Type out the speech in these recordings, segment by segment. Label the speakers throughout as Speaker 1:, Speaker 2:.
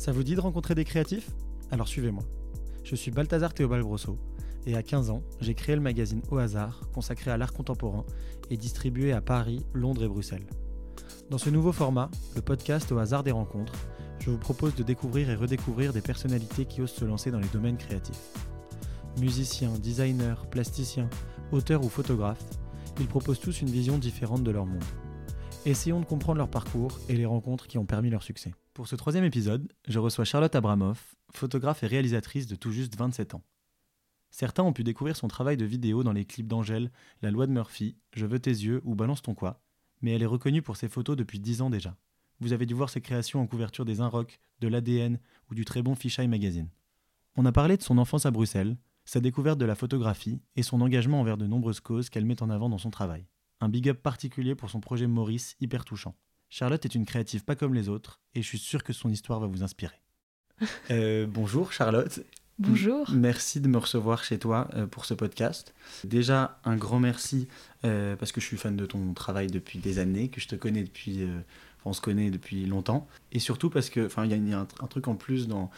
Speaker 1: Ça vous dit de rencontrer des créatifs? Alors suivez-moi. Je suis Balthazar Théobald Brosseau et à 15 ans, j'ai créé le magazine Au hasard, consacré à l'art contemporain et distribué à Paris, Londres et Bruxelles. Dans ce nouveau format, le podcast Au hasard des rencontres, je vous propose de découvrir et redécouvrir des personnalités qui osent se lancer dans les domaines créatifs. Musiciens, designers, plasticiens, auteurs ou photographes, ils proposent tous une vision différente de leur monde. Essayons de comprendre leur parcours et les rencontres qui ont permis leur succès. Pour ce troisième épisode, je reçois Charlotte Abramoff, photographe et réalisatrice de tout juste 27 ans. Certains ont pu découvrir son travail de vidéo dans les clips d'Angèle, La loi de Murphy, Je veux tes yeux ou Balance ton quoi, mais elle est reconnue pour ses photos depuis 10 ans déjà. Vous avez dû voir ses créations en couverture des Inrock, de l'ADN ou du très bon Fisheye Magazine. On a parlé de son enfance à Bruxelles, sa découverte de la photographie et son engagement envers de nombreuses causes qu'elle met en avant dans son travail. Un big up particulier pour son projet Maurice, hyper touchant. Charlotte est une créative pas comme les autres et je suis sûr que son histoire va vous inspirer. Euh, bonjour Charlotte
Speaker 2: Bonjour.
Speaker 1: Merci de me recevoir chez toi euh, pour ce podcast. Déjà, un grand merci euh, parce que je suis fan de ton travail depuis des années, que je te connais depuis. Euh, on se connaît depuis longtemps. Et surtout parce que, enfin, il y a, un, un, truc en plus dans.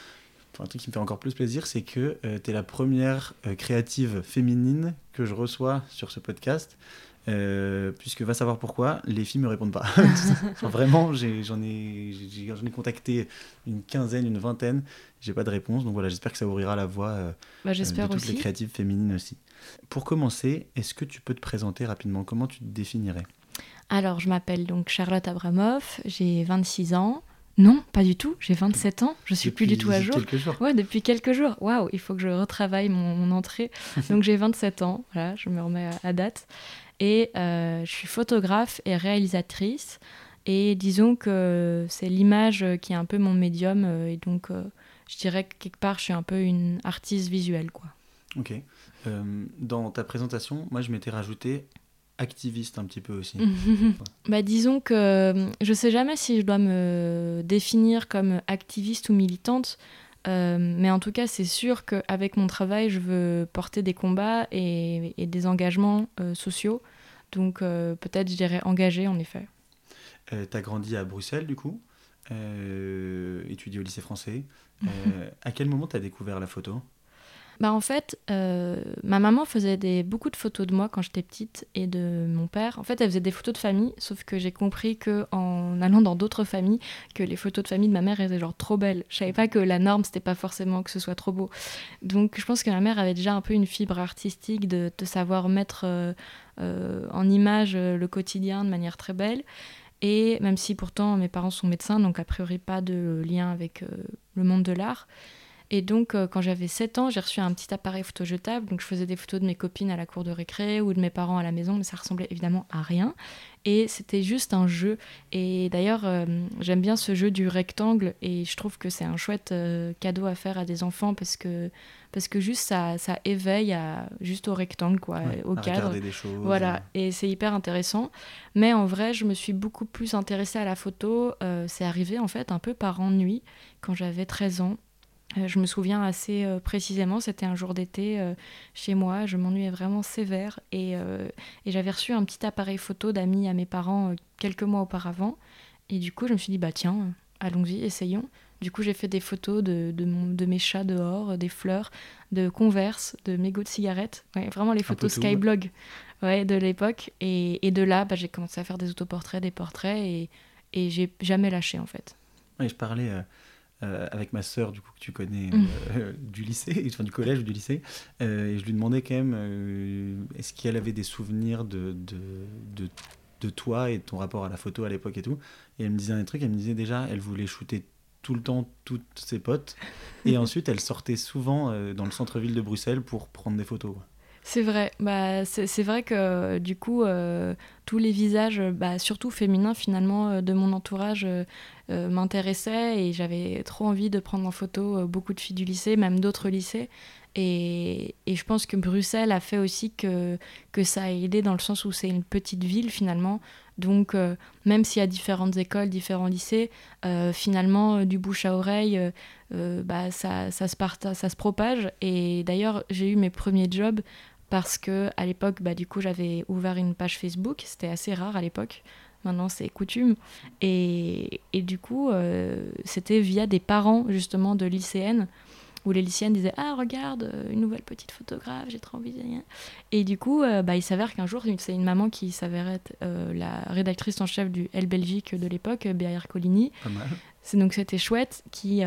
Speaker 1: un truc qui me fait encore plus plaisir, c'est que tu es la première créative féminine que je reçois sur ce podcast. Euh, puisque va savoir pourquoi, les filles me répondent pas. vraiment, j'en ai, ai, contacté une quinzaine, une vingtaine, j'ai pas de réponse. Donc voilà, j'espère que ça ouvrira la voie euh,
Speaker 2: bah,
Speaker 1: euh de toutes les créatives féminines aussi. Pour commencer, est-ce que tu peux te présenter rapidement? Comment tu te définirais?
Speaker 2: Alors, je m'appelle donc Charlotte Abramoff, j'ai 26 ans. Non, pas du tout. J'ai 27 ans. Je suis
Speaker 1: depuis
Speaker 2: plus du tout à jour.
Speaker 1: Quelques jours.
Speaker 2: Ouais, depuis quelques jours. Waouh, il faut que je retravaille mon, mon entrée. Donc j'ai 27 ans. Voilà, je me remets à, à date. Et euh, je suis photographe et réalisatrice. Et disons que c'est l'image qui est un peu mon médium. Euh, et donc, euh, je dirais que quelque part, je suis un peu une artiste visuelle. Quoi.
Speaker 1: Ok. dans ta présentation, moi, je m'étais rajouté activiste un petit peu aussi.
Speaker 2: bah, disons que je sais jamais si je dois me définir comme activiste ou militante. Euh, mais en tout cas, c'est sûr qu'avec mon travail, je veux porter des combats et, des engagements euh, sociaux. Donc euh, peut-être, je dirais, engagé en effet.
Speaker 1: tu as grandi à Bruxelles, du coup, étudié au lycée français. à quel moment tu as découvert la photo?
Speaker 2: Bah en fait, euh, ma maman faisait beaucoup de photos de moi quand j'étais petite et de mon père. En fait, elle faisait des photos de famille, sauf que j'ai compris que en allant dans d'autres familles, que les photos de famille de ma mère étaient genre trop belles. Je savais pas que la norme c'était pas forcément que ce soit trop beau. Donc, je pense que ma mère avait déjà un peu une fibre artistique de, de savoir mettre euh, euh, en image le quotidien de manière très belle. Et même si pourtant mes parents sont médecins, donc a priori pas de lien avec le monde de l'art. Et donc, euh, quand j'avais 7 ans, j'ai reçu un petit appareil photo jetable. Donc, je faisais des photos de mes copines à la cour de récré ou de mes parents à la maison, mais ça ressemblait évidemment à rien. Et c'était juste un jeu. Et d'ailleurs, euh, j'aime bien ce jeu du rectangle et je trouve que c'est un chouette euh, cadeau à faire à des enfants parce que, parce que juste ça, ça éveille à, juste au rectangle, quoi, au cadre.
Speaker 1: Des choses,
Speaker 2: voilà, et c'est hyper intéressant. Mais en vrai, je me suis beaucoup plus intéressée à la photo. c'est arrivé en fait un peu par ennui quand j'avais 13 ans. Euh, je me souviens assez euh, précisément, c'était un jour d'été euh, chez moi, je m'ennuyais vraiment sévère et, j'avais reçu un petit appareil photo d'amis à mes parents quelques mois auparavant. Et du coup, je me suis dit, bah tiens, allons-y, essayons. Du coup, j'ai fait des photos de, de, mes chats dehors, des fleurs, de Converse, de mégots de cigarettes. vraiment les photos Skyblog ouais, de l'époque. Et, et, de là, bah, j'ai commencé à faire des autoportraits, des portraits et, et j'ai jamais lâché en fait.
Speaker 1: Oui, je parlais euh, avec ma sœur, du coup, que tu connais mm. euh, du lycée, enfin du collège ou du lycée, euh, et je lui demandais quand même est-ce qu'elle avait des souvenirs de, de, de, de, toi et de ton rapport à la photo à l'époque et tout. Et elle me disait un truc, elle me disait déjà, elle voulait shooter tout le temps toutes ses potes, et ensuite elle sortait souvent dans le centre-ville de Bruxelles pour prendre des photos.
Speaker 2: C'est vrai, bah, c'est vrai que du coup, euh, tous les visages, bah, surtout féminins finalement, euh, de mon entourage euh, m'intéressaient et j'avais trop envie de prendre en photo beaucoup de filles du lycée, même d'autres lycées. Et, et, je pense que Bruxelles a fait aussi que, que ça a aidé dans le sens où c'est une petite ville finalement. Donc même s'il y a différentes écoles, différents lycées, finalement du bouche à oreille, bah, ça, ça, se ça se propage. Et d'ailleurs j'ai eu mes premiers jobs parce que à l'époque, bah, du coup, j'avais ouvert une page Facebook. C'était assez rare à l'époque. Maintenant, c'est coutume. Et, et, du coup, c'était via des parents, justement, de lycéennes où les lycéennes disaient Ah, regarde, euh, une nouvelle petite photographe, j'ai trop envie de rien. Et du coup, euh, bah, il s'avère qu'un jour, c'est une maman qui s'avère être euh, la rédactrice en chef du Elle Belgique de l'époque, Béatrice Coligny.
Speaker 1: Pas mal.
Speaker 2: Donc c'était chouette, qui,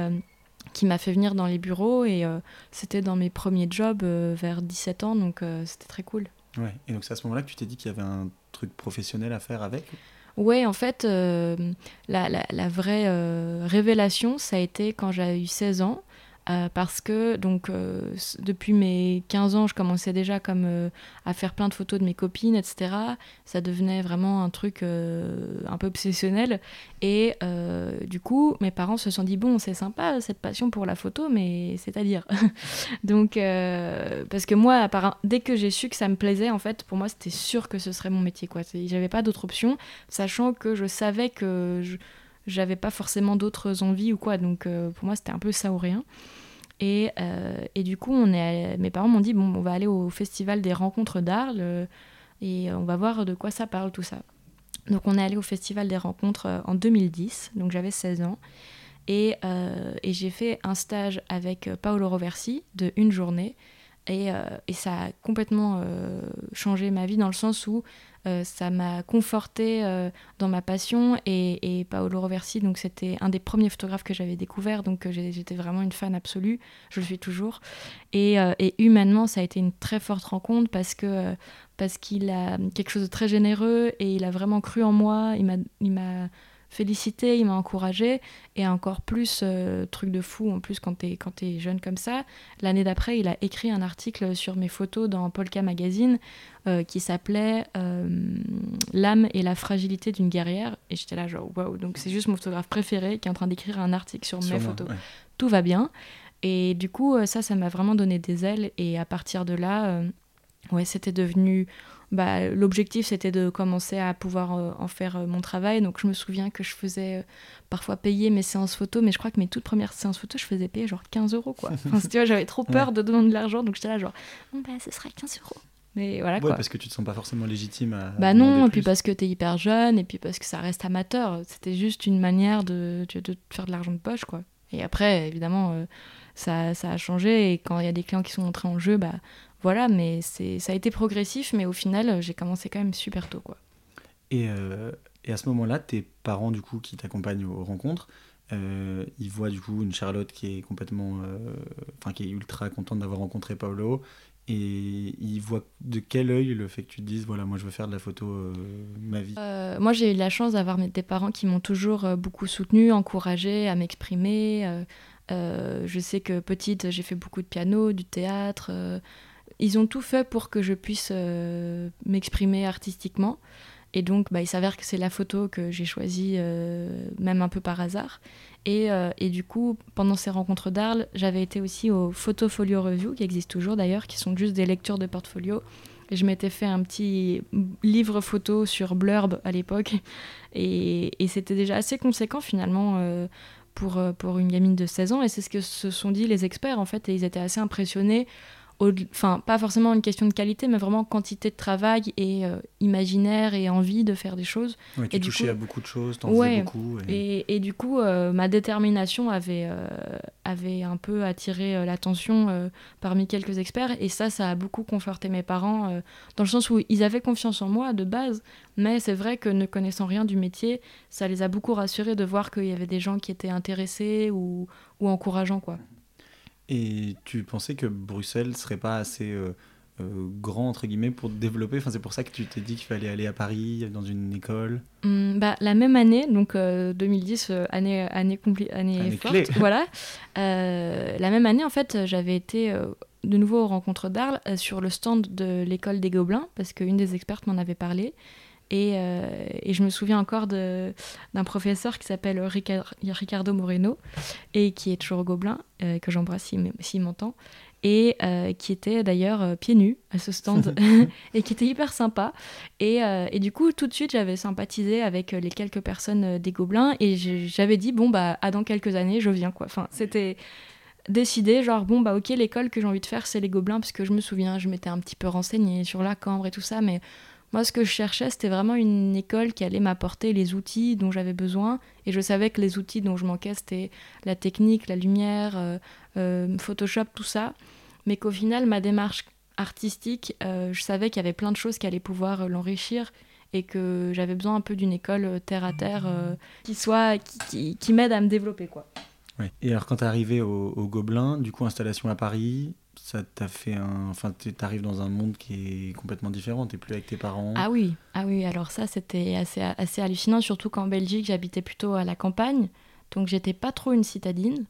Speaker 2: qui m'a fait venir dans les bureaux et c'était dans mes premiers jobs vers 17 ans, donc c'était très cool.
Speaker 1: Ouais, et donc c'est à ce moment-là que tu t'es dit qu'il y avait un truc professionnel à faire avec?
Speaker 2: Ouais, en fait, la, la, la, vraie révélation, ça a été quand j'avais eu 16 ans. Euh, parce que donc euh, depuis mes 15 ans, je commençais déjà comme euh, à faire plein de photos de mes copines, etc. Ça devenait vraiment un truc un peu obsessionnel. Et du coup, mes parents se sont dit bon, c'est sympa cette passion pour la photo, mais c'est-à-dire. donc parce que moi, dès que j'ai su que ça me plaisait, en fait, pour moi, c'était sûr que ce serait mon métier. Quoi. J'avais pas d'autre option, sachant que je savais que je j'avais pas forcément d'autres envies ou quoi. Donc pour moi, c'était un peu ça ou rien. Et, euh, et, du coup, on est, mes parents m'ont dit bon, on va aller au festival des rencontres d'Arles et on va voir de quoi ça parle tout ça. Donc on est allé au festival des rencontres euh, en 2010, donc j'avais 16 ans. Et, euh, et j'ai fait un stage avec Paolo Roversi de une journée. Et, et ça a complètement changé ma vie dans le sens où euh, ça m'a conforté euh, dans ma passion et, Paolo Roversi, donc c'était un des premiers photographes que j'avais découvert, donc euh, j'étais vraiment une fan absolue, je le suis toujours. Et, et, humainement, ça a été une très forte rencontre parce que parce qu'il a quelque chose de très généreux et il a vraiment cru en moi, il m'a félicité, il m'a encouragé. Et encore plus euh, truc de fou en plus quand t'es quand es jeune comme ça. L'année d'après, il a écrit un article sur mes photos dans Polka Magazine euh, qui s'appelait euh, L'âme et la fragilité d'une guerrière. Et j'étais là genre waouh. Donc c'est juste mon photographe préféré qui est en train d'écrire un article sur, mes photos. Tout va bien. Et du coup ça ça m'a vraiment donné des ailes. Et à partir de là ouais c'était devenu bah, l'objectif c'était de commencer à pouvoir euh, en faire euh, mon travail. Donc je me souviens que je faisais euh, parfois payer mes séances photos, mais je crois que mes toutes premières séances photos, je faisais payer genre 15 euros quoi. Enfin, tu vois, j'avais trop peur de donner de l'argent, donc j'étais là genre, bon, bah, ce sera 15 euros. Mais voilà
Speaker 1: ouais, parce que tu te sens pas forcément légitime à.
Speaker 2: Bah non, et puis parce que tu es hyper jeune, et puis parce que ça reste amateur. C'était juste une manière de, de, faire de l'argent de poche quoi. Et après, évidemment, ça, ça, a changé, et quand il y a des clients qui sont entrés en jeu, bah voilà, mais c'est, ça a été progressif, mais au final, j'ai commencé quand même super tôt, quoi.
Speaker 1: Et, euh, et à ce moment-là, tes parents, du coup, qui t'accompagnent aux rencontres, euh, ils voient du coup une Charlotte qui est complètement, euh, enfin qui est ultra contente d'avoir rencontré Paolo, et ils voient de quel œil le fait que tu te dises voilà moi je veux faire de la photo ma vie?
Speaker 2: moi j'ai eu la chance d'avoir des parents qui m'ont toujours beaucoup soutenu, encouragé à m'exprimer. Je sais que petite j'ai fait beaucoup de piano, du théâtre ils ont tout fait pour que je puisse euh, m'exprimer artistiquement. Et donc, bah, il s'avère que c'est la photo que j'ai choisie, euh, même un peu par hasard. Et, euh, et du coup, pendant ces rencontres d'Arles, j'avais été aussi au Photofolio Review, qui existe toujours d'ailleurs, qui sont juste des lectures de portfolio. Et je m'étais fait un petit livre photo sur Blurb à l'époque. Et, et c'était déjà assez conséquent finalement pour, pour une gamine de 16 ans. Et c'est ce que se sont dit les experts en fait. Et ils étaient assez impressionnés enfin pas forcément une question de qualité, mais vraiment quantité de travail et euh, imaginaire et envie de faire des choses.
Speaker 1: Ouais, tu
Speaker 2: et
Speaker 1: touchais à beaucoup de choses, t'en faisais beaucoup.
Speaker 2: Et... Et, du coup, euh, ma détermination avait, euh, avait un peu attiré l'attention parmi quelques experts, et ça, ça a beaucoup conforté mes parents, dans le sens où ils avaient confiance en moi de base, mais c'est vrai que ne connaissant rien du métier, ça les a beaucoup rassurés de voir qu'il y avait des gens qui étaient intéressés ou, ou encourageants, quoi.
Speaker 1: Et tu pensais que Bruxelles serait pas assez euh, euh, grand entre guillemets pour développer enfin, C'est pour ça que tu t'es dit qu'il fallait aller à Paris dans une école
Speaker 2: mmh, bah, La même année, donc 2010, euh, année, année, année, année forte, voilà. la même année, en fait, j'avais été de nouveau aux rencontres d'Arles sur le stand de l'école des Gobelins parce qu'une des expertes m'en avait parlé. Euh, et, je me souviens encore d'un professeur qui s'appelle Ricardo Moreno et qui est toujours gobelin, euh, que j'embrasse s'il m'entend, et euh, qui était d'ailleurs pieds nus à ce stand et qui était hyper sympa. Et, et du coup, tout de suite, j'avais sympathisé avec les quelques personnes des gobelins et j'avais dit, bon, bah, à dans quelques années, je viens, quoi. Enfin, c'était décidé, genre, bon, bah, ok, l'école que j'ai envie de faire, c'est les gobelins, parce que je me souviens, je m'étais un petit peu renseignée sur la cambre et tout ça, mais Moi, ce que je cherchais, c'était vraiment une école qui allait m'apporter les outils dont j'avais besoin. Et je savais que les outils dont je manquais, c'était la technique, la lumière, euh, euh, Photoshop, tout ça. Mais qu'au final, ma démarche artistique, euh, je savais qu'il y avait plein de choses qui allaient pouvoir l'enrichir et que j'avais besoin un peu d'une école terre à terre qui soit qui, qui, m'aide à me développer quoi.
Speaker 1: Et alors quand tu es arrivé au, au, Gobelin, du coup installation à Paris, ça t'a fait un. Enfin, tu arrives dans un monde qui est complètement différent, tu plus avec tes parents.
Speaker 2: Ah oui, ah oui, alors ça c'était assez, assez hallucinant, surtout qu'en Belgique j'habitais plutôt à la campagne, donc j'étais pas trop une citadine.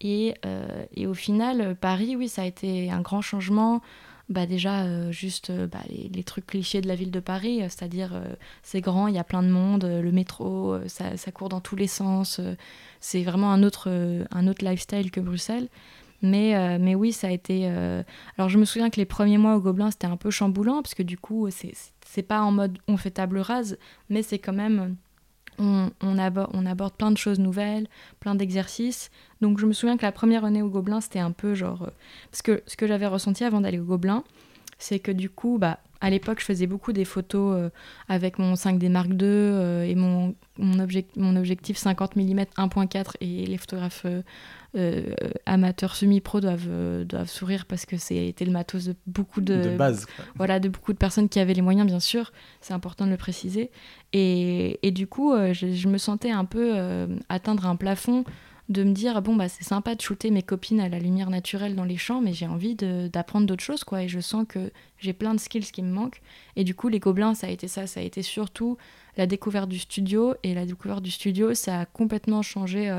Speaker 2: Et, euh, et, au final, Paris, oui, ça a été un grand changement. Bah déjà, euh, juste euh, bah, les, trucs clichés de la ville de Paris, c'est-à-dire c'est grand, il y a plein de monde, le métro, ça, ça, court dans tous les sens. c'est vraiment un autre, un autre lifestyle que Bruxelles. Mais, mais oui, ça a été. Alors, je me souviens que les premiers mois au Gobelin, c'était un peu chamboulant, parce que du coup, c'est pas en mode on fait table rase, mais c'est quand même. On, aborde plein de choses nouvelles, plein d'exercices. Donc, je me souviens que la première année au Gobelin, c'était un peu genre. Euh, parce que ce que j'avais ressenti avant d'aller au Gobelin, c'est que du coup, bah, à l'époque, je faisais beaucoup des photos avec mon 5D Mark II et mon, mon, mon, objectif 50 mm 1.4 et les photographes euh, amateurs semi-pro doivent, euh, doivent sourire parce que c'était le matos de beaucoup de,
Speaker 1: base,
Speaker 2: voilà de beaucoup de personnes qui avaient les moyens bien sûr. C'est important de le préciser. Et, et du coup euh, je, me sentais un peu atteindre un plafond de me dire bon bah c'est sympa de shooter mes copines à la lumière naturelle dans les champs mais j'ai envie d'apprendre d'autres choses quoi. Et je sens que j'ai plein de skills qui me manquent. Et du coup les gobelins ça a été ça. Ça a été surtout la découverte du studio. Et la découverte du studio ça a complètement changé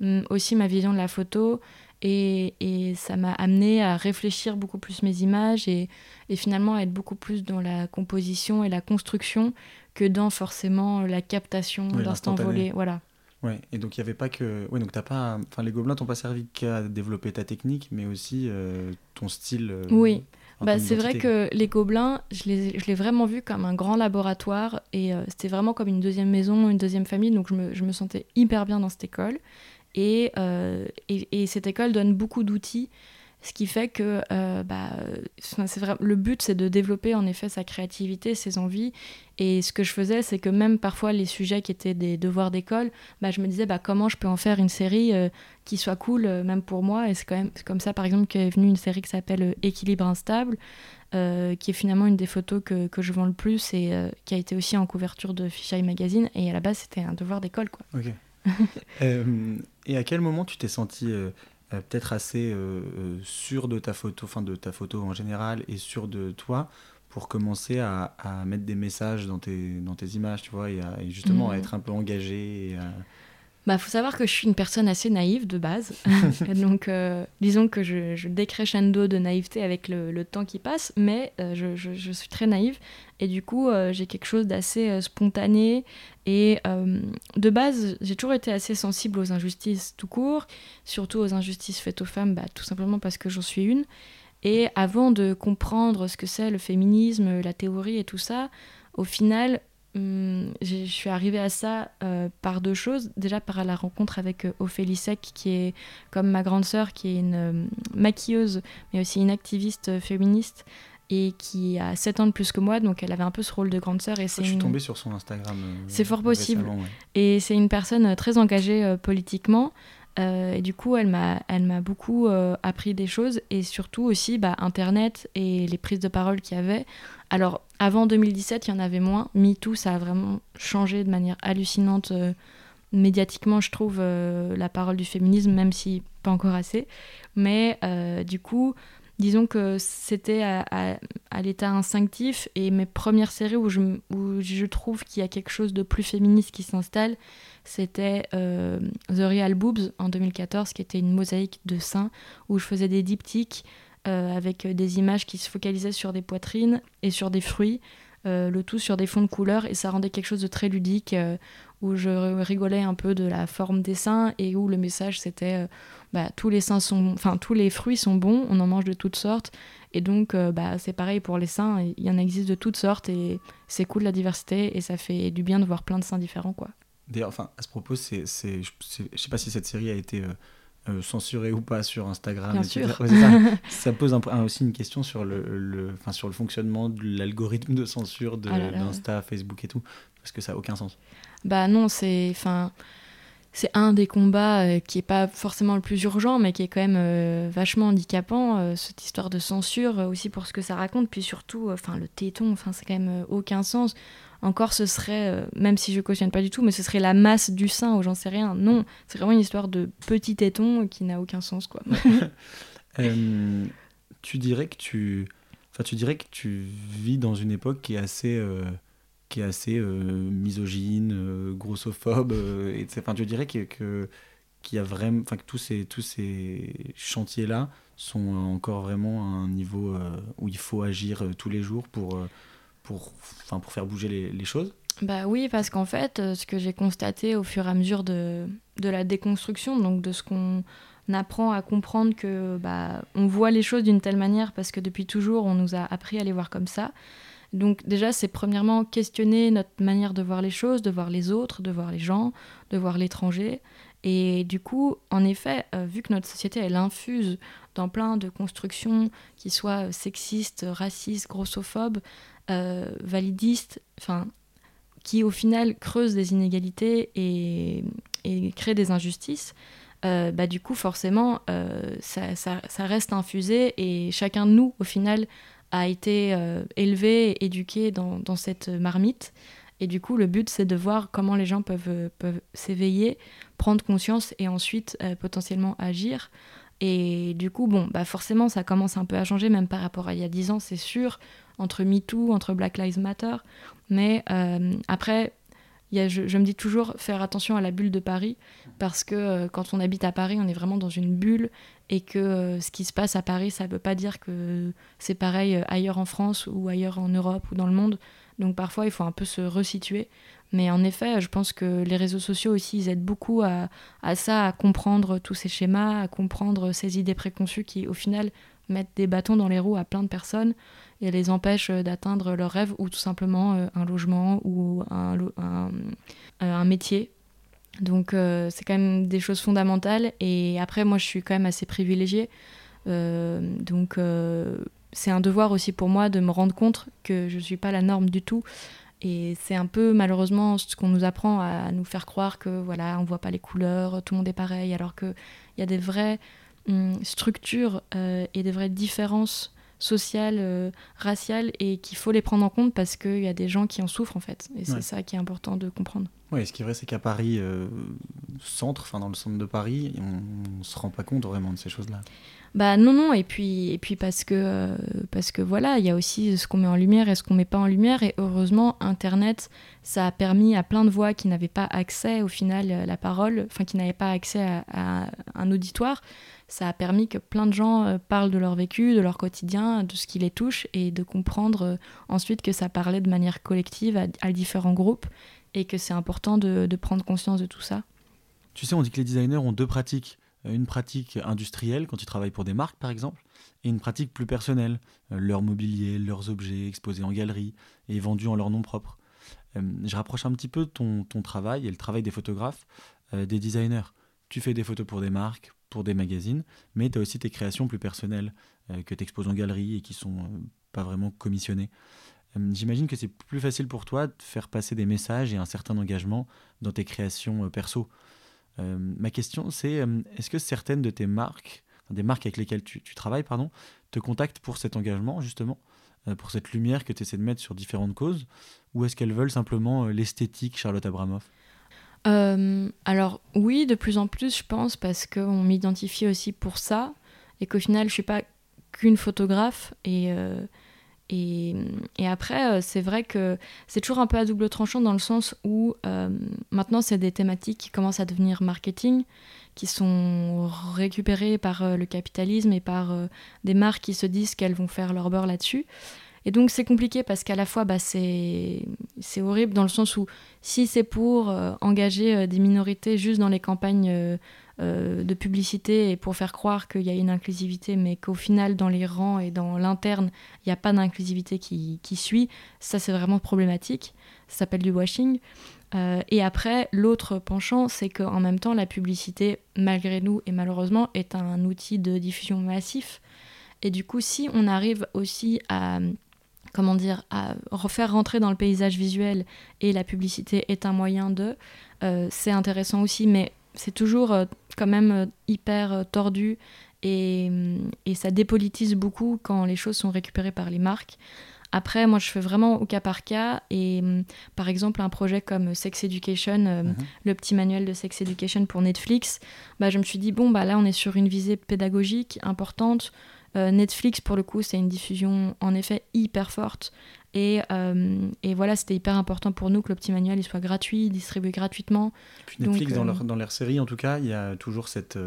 Speaker 2: Mm, aussi ma vision de la photo. Et, et ça m'a amené à réfléchir beaucoup plus mes images et, et, finalement à être beaucoup plus dans la composition et la construction que dans forcément la captation d'instants volés. Voilà.
Speaker 1: Ouais, et donc il n'y avait pas que. Ouais, donc t'as pas. Enfin, les gobelins t'ont pas servi qu'à développer ta technique, mais aussi euh, ton style. Euh,
Speaker 2: oui. Bah, c'est vrai que les Gobelins, je l'ai vraiment vu comme un grand laboratoire et euh, c'était vraiment comme une deuxième maison, une deuxième famille, donc je me, je me sentais hyper bien dans cette école. Et, et, cette école donne beaucoup d'outils, ce qui fait que euh, bah, vrai, le but, c'est de développer en effet sa créativité, ses envies. Et ce que je faisais, c'est que même parfois les sujets qui étaient des devoirs d'école, bah, je me disais bah, comment je peux en faire une série euh, qui soit cool, même pour moi. Et c'est quand même comme ça, par exemple, qu'est venue une série qui s'appelle Équilibre instable. qui est finalement une des photos que, que je vends le plus et qui a été aussi en couverture de Fisheye Magazine. Et à la base, c'était un devoir d'école. quoi.
Speaker 1: Euh, et à quel moment tu t'es senti euh, euh, peut-être assez sûr de ta photo, enfin de ta photo en général, et sûr de toi pour commencer à, mettre des messages dans tes, dans tes images, tu vois, et, justement à mmh. être un peu engagé et
Speaker 2: bah, faut savoir que je suis une personne assez naïve de base. Donc, euh, disons que je, je décrescendo de naïveté avec le, temps qui passe, mais euh, je, suis très naïve. Et du coup, euh, j'ai quelque chose d'assez spontané. Et de base, j'ai toujours été assez sensible aux injustices tout court, surtout aux injustices faites aux femmes, bah, tout simplement parce que j'en suis une. Et avant de comprendre ce que c'est le féminisme, la théorie et tout ça, au final, Hum, je suis arrivée à ça euh, par deux choses. Déjà par la rencontre avec euh, Ophélie Sec, qui est comme ma grande sœur, qui est une euh, maquilleuse, mais aussi une activiste féministe et qui a 7 ans de plus que moi, donc elle avait un peu ce rôle de grande sœur. Et
Speaker 1: c'est je suis tombée sur son Instagram.
Speaker 2: c'est fort possible. Et c'est une personne très engagée politiquement. et du coup, elle m'a, elle m'a beaucoup appris des choses et surtout aussi bah, Internet et les prises de parole qu'il y avait. Alors, avant 2017, il y en avait moins. MeToo, ça a vraiment changé de manière hallucinante. Euh, médiatiquement, je trouve, euh, la parole du féminisme, même si pas encore assez. Mais euh, du coup, disons que c'était à, l'état instinctif. Et mes premières séries où je, trouve qu'il y a quelque chose de plus féministe qui s'installe, c'était The Real Boobs en 2014, qui était une mosaïque de seins, où je faisais des diptyques avec des images qui se focalisaient sur des poitrines et sur des fruits, euh, le tout sur des fonds de couleurs, et ça rendait quelque chose de très ludique, euh, où je rigolais un peu de la forme des seins, et où le message c'était bah, tous les seins sont, enfin tous les fruits sont bons, on en mange de toutes sortes, et donc bah, c'est pareil pour les seins, il y en existe de toutes sortes, et c'est cool la diversité, et ça fait du bien de voir plein de seins différents, quoi.
Speaker 1: D'ailleurs, enfin, à ce propos, c'est, je sais pas si cette série a été euh, censuré ou pas sur Instagram.
Speaker 2: Bien sûr.
Speaker 1: Ouais, ça. ça pose un- un- aussi une question sur le, le, sur le fonctionnement de l'algorithme de censure de-
Speaker 2: Ah
Speaker 1: d'Insta, Facebook et tout, parce que ça n'a aucun sens.
Speaker 2: Bah non, c'est c'est un des combats euh, qui est pas forcément le plus urgent, mais qui est quand même euh, vachement handicapant. euh, cette histoire de censure euh, aussi pour ce que ça raconte, puis surtout, euh, enfin le téton, enfin c'est quand même euh, aucun sens. Encore, ce serait, euh, même si je cautionne pas du tout, mais ce serait la masse du sein ou j'en sais rien. Non, c'est vraiment une histoire de petit téton qui n'a aucun sens, quoi.
Speaker 1: Euh, tu dirais que tu, enfin, tu dirais que tu vis dans une époque qui est assez, euh, qui est assez misogyne, grossophobe, et enfin, tu dirais que, que qu'il y a vraiment, enfin, que tous ces, tous ces chantiers-là sont encore vraiment à un niveau où il faut agir tous les jours pour, pour, faire bouger les, choses.
Speaker 2: Bah oui, parce qu'en fait, euh, ce que j'ai constaté au fur et à mesure de, de la déconstruction, donc de ce qu'on apprend à comprendre que bah, on voit les choses d'une telle manière parce que depuis toujours on nous a appris à les voir comme ça. Donc déjà, c'est premièrement questionner notre manière de voir les choses, de voir les autres, de voir les gens, de voir l'étranger. Et du coup, en effet, euh, vu que notre société, elle infuse dans plein de constructions qui soient sexistes, racistes, grossophobes, euh, validistes, enfin qui au final creusent des inégalités et, et créent des injustices, euh, bah, du coup forcément euh, ça- ça reste infusé et chacun de nous au final a été euh, élevé, éduqué dans, cette marmite. Et du coup le but c'est de voir comment les gens peuvent, euh, peuvent s'éveiller, prendre conscience et ensuite euh, potentiellement agir. Et du coup, bon, bah forcément, ça commence un peu à changer, même par rapport à il y a 10 ans, c'est sûr, entre MeToo, entre Black Lives Matter. Mais après, je, me dis toujours faire attention à la bulle de Paris, parce que euh, quand on habite à Paris, on est vraiment dans une bulle, et que euh, ce qui se passe à Paris, ça ne veut pas dire que c'est pareil euh, ailleurs en France ou ailleurs en Europe ou dans le monde. Donc parfois, il faut un peu se resituer. Mais en effet, je pense que les réseaux sociaux aussi, ils aident beaucoup à ça, à comprendre tous ces schémas, à comprendre ces idées préconçues qui, au final, mettent des bâtons dans les roues à plein de personnes et les empêchent euh, d'atteindre leurs rêves ou tout simplement euh, un logement ou un, euh, un métier. Donc c'est quand même des choses fondamentales. Et après, moi, je suis quand même assez privilégiée. Donc c'est un devoir aussi pour moi de me rendre compte que je ne suis pas la norme du tout. Et c'est un peu malheureusement ce qu'on nous apprend à nous faire croire que voilà, on voit pas les couleurs, tout le monde est pareil, alors qu'il y a des vraies hum, structures et des vraies différences sociales, euh, raciales, et qu'il faut les prendre en compte parce qu'il y a des gens qui en souffrent en fait. Et c'est ça qui est important de comprendre.
Speaker 1: Oui, ce qui est vrai, c'est qu'à Paris, euh, centre, enfin dans le centre de Paris, on, ne se rend pas compte vraiment de ces choses-là.
Speaker 2: Bah non, non, et puis, et puis parce, que, euh, parce que voilà, il y a aussi ce qu'on met en lumière et ce qu'on met pas en lumière, et heureusement, Internet, ça a permis à plein de voix qui n'avaient pas accès au final à la parole, enfin qui n'avaient pas accès à, à un auditoire, ça a permis que plein de gens euh, parlent de leur vécu, de leur quotidien, de ce qui les touche, et de comprendre euh, ensuite que ça parlait de manière collective à, différents groupes, et que c'est important de, prendre conscience de tout ça.
Speaker 1: Tu sais, on dit que les designers ont deux pratiques. Euh, Une pratique industrielle, quand ils travaillent pour des marques par exemple, et une pratique plus personnelle, leur mobilier, leurs objets exposés en galerie et vendus en leur nom propre. Je rapproche un petit peu ton, travail et le travail des photographes des designers. Tu fais des photos pour des marques, pour des magazines, mais tu as aussi tes créations plus personnelles euh, que tu exposes en galerie et qui sont euh, pas vraiment commissionnées. Euh, J'imagine que c'est plus facile pour toi de faire passer des messages et un certain engagement dans tes créations perso. Ma question, c'est est-ce que certaines de tes marques, des marques avec lesquelles tu, travailles, pardon, te contactent pour cet engagement, justement, pour cette lumière que tu essaies de mettre sur différentes causes, ou est-ce qu'elles veulent simplement l'esthétique Charlotte Abramoff?
Speaker 2: Euh, alors oui, de plus en plus, je pense, parce qu'on m'identifie aussi pour ça, et qu'au final, je suis pas qu'une photographe. Et, euh, et, et après, euh, c'est vrai que c'est toujours un peu à double tranchant dans le sens où maintenant, c'est des thématiques qui commencent à devenir marketing, qui sont récupérées par le capitalisme et par des marques qui se disent qu'elles vont faire leur beurre là-dessus. Et donc c'est compliqué parce qu'à la fois bah, c'est horrible dans le sens où si c'est pour euh, engager euh, des minorités juste dans les campagnes euh, de publicité et pour faire croire qu'il y a une inclusivité, mais qu'au final, dans les rangs et dans l'interne, il n'y a pas d'inclusivité qui, qui suit, ça c'est vraiment problématique. Ça s'appelle du washing. et après, l'autre penchant, c'est qu'en même temps, la publicité, malgré nous et malheureusement, est un outil de diffusion massif. Et du coup, si on arrive aussi à comment dire, à refaire rentrer dans le paysage visuel et la publicité est un moyen de, euh, c'est intéressant aussi, mais c'est toujours euh, quand même euh, hyper tordu et, et, ça dépolitise beaucoup quand les choses sont récupérées par les marques. Après, moi, je fais vraiment au cas par cas. Et par exemple, un projet comme Sex Education, mhm. le petit manuel de Sex Education pour Netflix, bah, je me suis dit, bon, bah, là, on est sur une visée pédagogique importante. Euh, Netflix, pour le coup, c'est une diffusion en effet hyper forte. Et, euh, et voilà, c'était hyper important pour nous que le petit manuel il soit gratuit, distribué gratuitement.
Speaker 1: puis Netflix, dans, euh, leur, dans leur série en tout cas, il y a toujours cette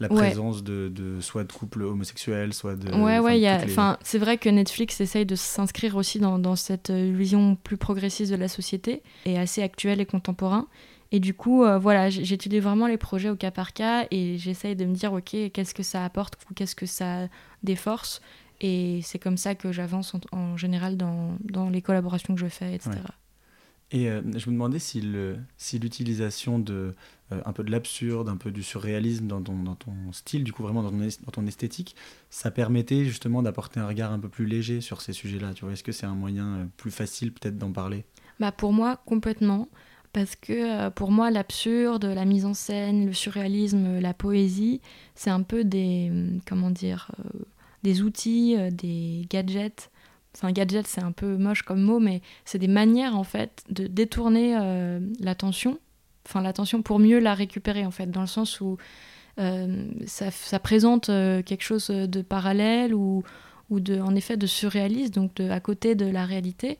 Speaker 1: la présence de, de, soit de couples homosexuels, soit de.
Speaker 2: Ouais, ouais, enfin, c'est vrai que Netflix essaye de s'inscrire aussi dans, dans, cette vision plus progressiste de la société et assez actuelle et contemporain. Et du coup, euh, voilà, j'étudie vraiment les projets au cas par cas et j'essaye de me dire, ok, qu'est-ce que ça apporte ou qu'est-ce que ça déforce? Et c'est comme ça que j'avance en, général dans, dans, les collaborations que je fais, etc.
Speaker 1: Et euh, je me demandais si l'utilisation si de euh, un peu de l'absurde, un peu du surréalisme dans ton, dans ton, style, du coup vraiment dans ton, dans ton esthétique, ça permettait justement d'apporter un regard un peu plus léger sur ces sujets-là. Tu vois, est-ce que c'est un moyen plus facile peut-être d'en parler?
Speaker 2: Bah pour moi complètement parce que euh, pour moi l'absurde, la mise en scène, le surréalisme, la poésie, c'est un peu des hum, comment dire euh, des outils, euh, des gadgets. Enfin gadget c'est un peu moche comme mot mais c'est des manières en fait de détourner l'attention, enfin l'attention pour mieux la récupérer en fait dans le sens où ça, présente quelque chose de parallèle ou, en effet de surréaliste donc à côté de la réalité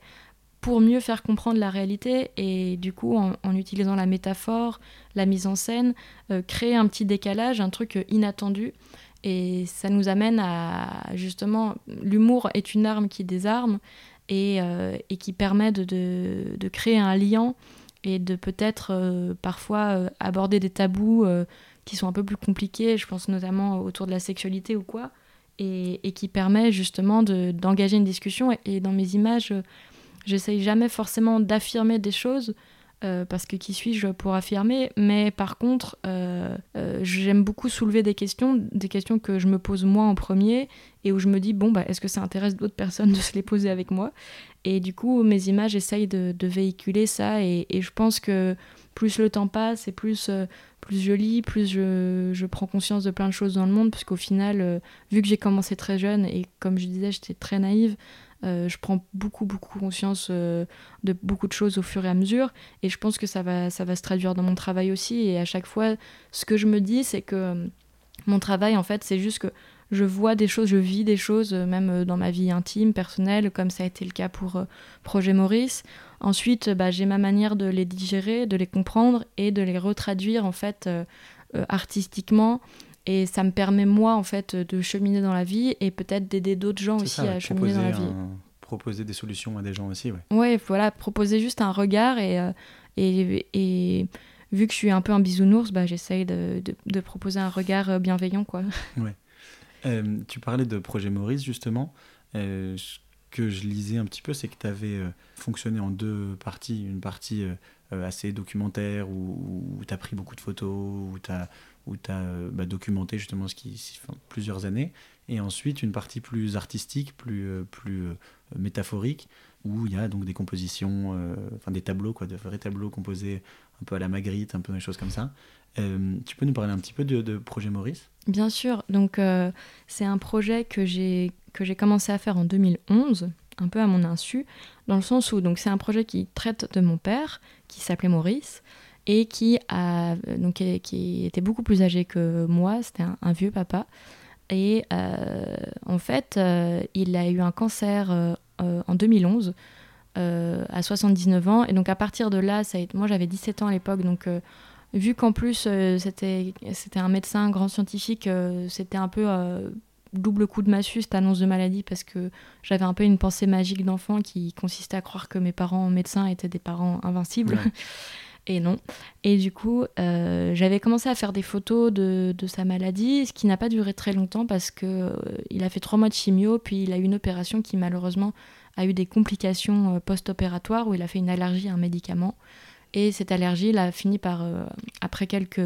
Speaker 2: pour mieux faire comprendre la réalité et du coup en, utilisant la métaphore, la mise en scène, euh, créer un petit décalage, un truc euh, inattendu. Et ça nous amène à justement, l'humour est une arme qui désarme et, euh, et qui permet de, de, créer un lien et de peut-être parfois aborder des tabous qui sont un peu plus compliqués, je pense notamment autour de la sexualité ou quoi, et, et qui permet justement d'engager une discussion. Et, dans mes images, J'essaye jamais forcément d'affirmer des choses. Euh, parce que qui suis-je pour affirmer? Mais par contre, euh, euh, j'aime beaucoup soulever des questions, des questions que je me pose moi en premier, et où je me dis, bon, bah, est-ce que ça intéresse d'autres personnes de se les poser avec moi? Et du coup, mes images essayent de, véhiculer ça, et, je pense que plus le temps passe, et plus, je lis, plus je, je, prends conscience de plein de choses dans le monde, puisqu'au final, vu que j'ai commencé très jeune, et comme je disais, j'étais très naïve, je prends beaucoup, beaucoup conscience euh, de beaucoup de choses au fur et à mesure. Et je pense que ça va, ça va se traduire dans mon travail aussi. Et à chaque fois, ce que je me dis, c'est que euh, mon travail, en fait, c'est juste que je vois des choses, je vis des choses, même dans ma vie intime, personnelle, comme ça a été le cas pour Projet Maurice. Ensuite, bah, j'ai ma manière de les digérer, de les comprendre et de les retraduire, en fait, artistiquement et ça me permet, moi, en fait, de cheminer dans la vie et peut-être d'aider d'autres gens aussi à cheminer dans la vie.
Speaker 1: proposer des solutions à des gens aussi, ouais.
Speaker 2: Ouais, voilà, proposer juste un regard et, euh, et, et, vu que je suis un peu un bisounours, bah, j'essaye de, de, proposer un regard euh, bienveillant, quoi.
Speaker 1: Ouais. Euh, tu parlais de projet Maurice, justement. ce que je lisais un petit peu, c'est que tu avais fonctionné en deux parties. Une partie assez documentaire où, où tu as pris beaucoup de photos, où tu as où tu as euh, bah, documenté justement ce qui enfin, plusieurs années, et ensuite une partie plus artistique, plus, euh, plus euh, métaphorique, où il y a donc des compositions, enfin des tableaux, quoi, de vrais tableaux composés un peu à la Magritte, un peu des choses comme ça. tu peux nous parler un petit peu de, Projet Maurice?
Speaker 2: Bien sûr, donc c'est un projet que j'ai commencé à faire en 2011, un peu à mon insu, dans le sens où c'est un projet qui traite de mon père, qui s'appelait Maurice, et qui, a, donc, qui était beaucoup plus âgé que moi, c'était un, vieux papa. Et euh, en fait, euh, il a eu un cancer euh, en 2011 à 79 ans. Et donc à partir de là, ça a été, moi j'avais 17 ans à l'époque, donc vu qu'en plus c'était c'était un médecin, grand scientifique, c'était un peu double coup de massue cette annonce de maladie parce que j'avais un peu une pensée magique d'enfant qui consistait à croire que mes parents médecins étaient des parents invincibles. et non. Et du coup, euh, j'avais commencé à faire des photos de, sa maladie, ce qui n'a pas duré très longtemps parce que euh, il a fait trois mois de chimio, puis il a eu une opération qui malheureusement a eu des complications euh, post-opératoires où il a fait une allergie à un médicament. Et cette allergie, a fini par, euh, après quelques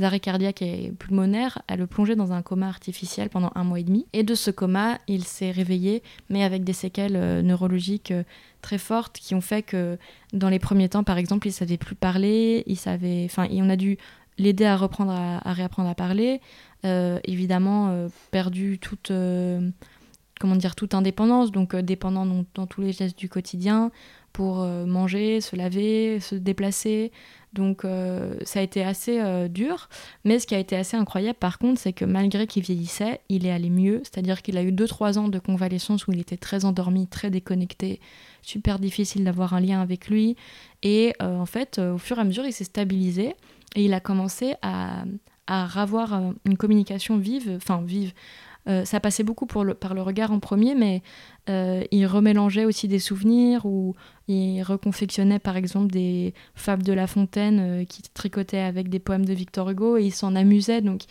Speaker 2: arrêts cardiaques et pulmonaires, à le plonger dans un coma artificiel pendant un mois et demi. Et de ce coma, il s'est réveillé, mais avec des séquelles euh, neurologiques euh, très fortes qui ont fait que, dans les premiers temps, par exemple, il savait plus parler, il savait, enfin, on a dû l'aider à reprendre, à, réapprendre à parler. évidemment, perdu toute comment dire, toute indépendance, donc dépendant dans, tous les gestes du quotidien, pour euh, manger, se laver, se déplacer. Donc euh, ça a été assez euh, dur. Mais ce qui a été assez incroyable par contre, c'est que malgré qu'il vieillissait, il est allé mieux. C'est-à-dire qu'il a eu 2-3 ans de convalescence où il était très endormi, très déconnecté, super difficile d'avoir un lien avec lui. Et en fait, au fur et à mesure, il s'est stabilisé et il a commencé à, à avoir une communication vive, enfin vive, euh, ça passait beaucoup par le regard en premier, mais euh, il remélangeait aussi des souvenirs ou il reconfectionnait par exemple des fables de La Fontaine euh, qui tricotait avec des poèmes de Victor Hugo et il s'en amusait. Donc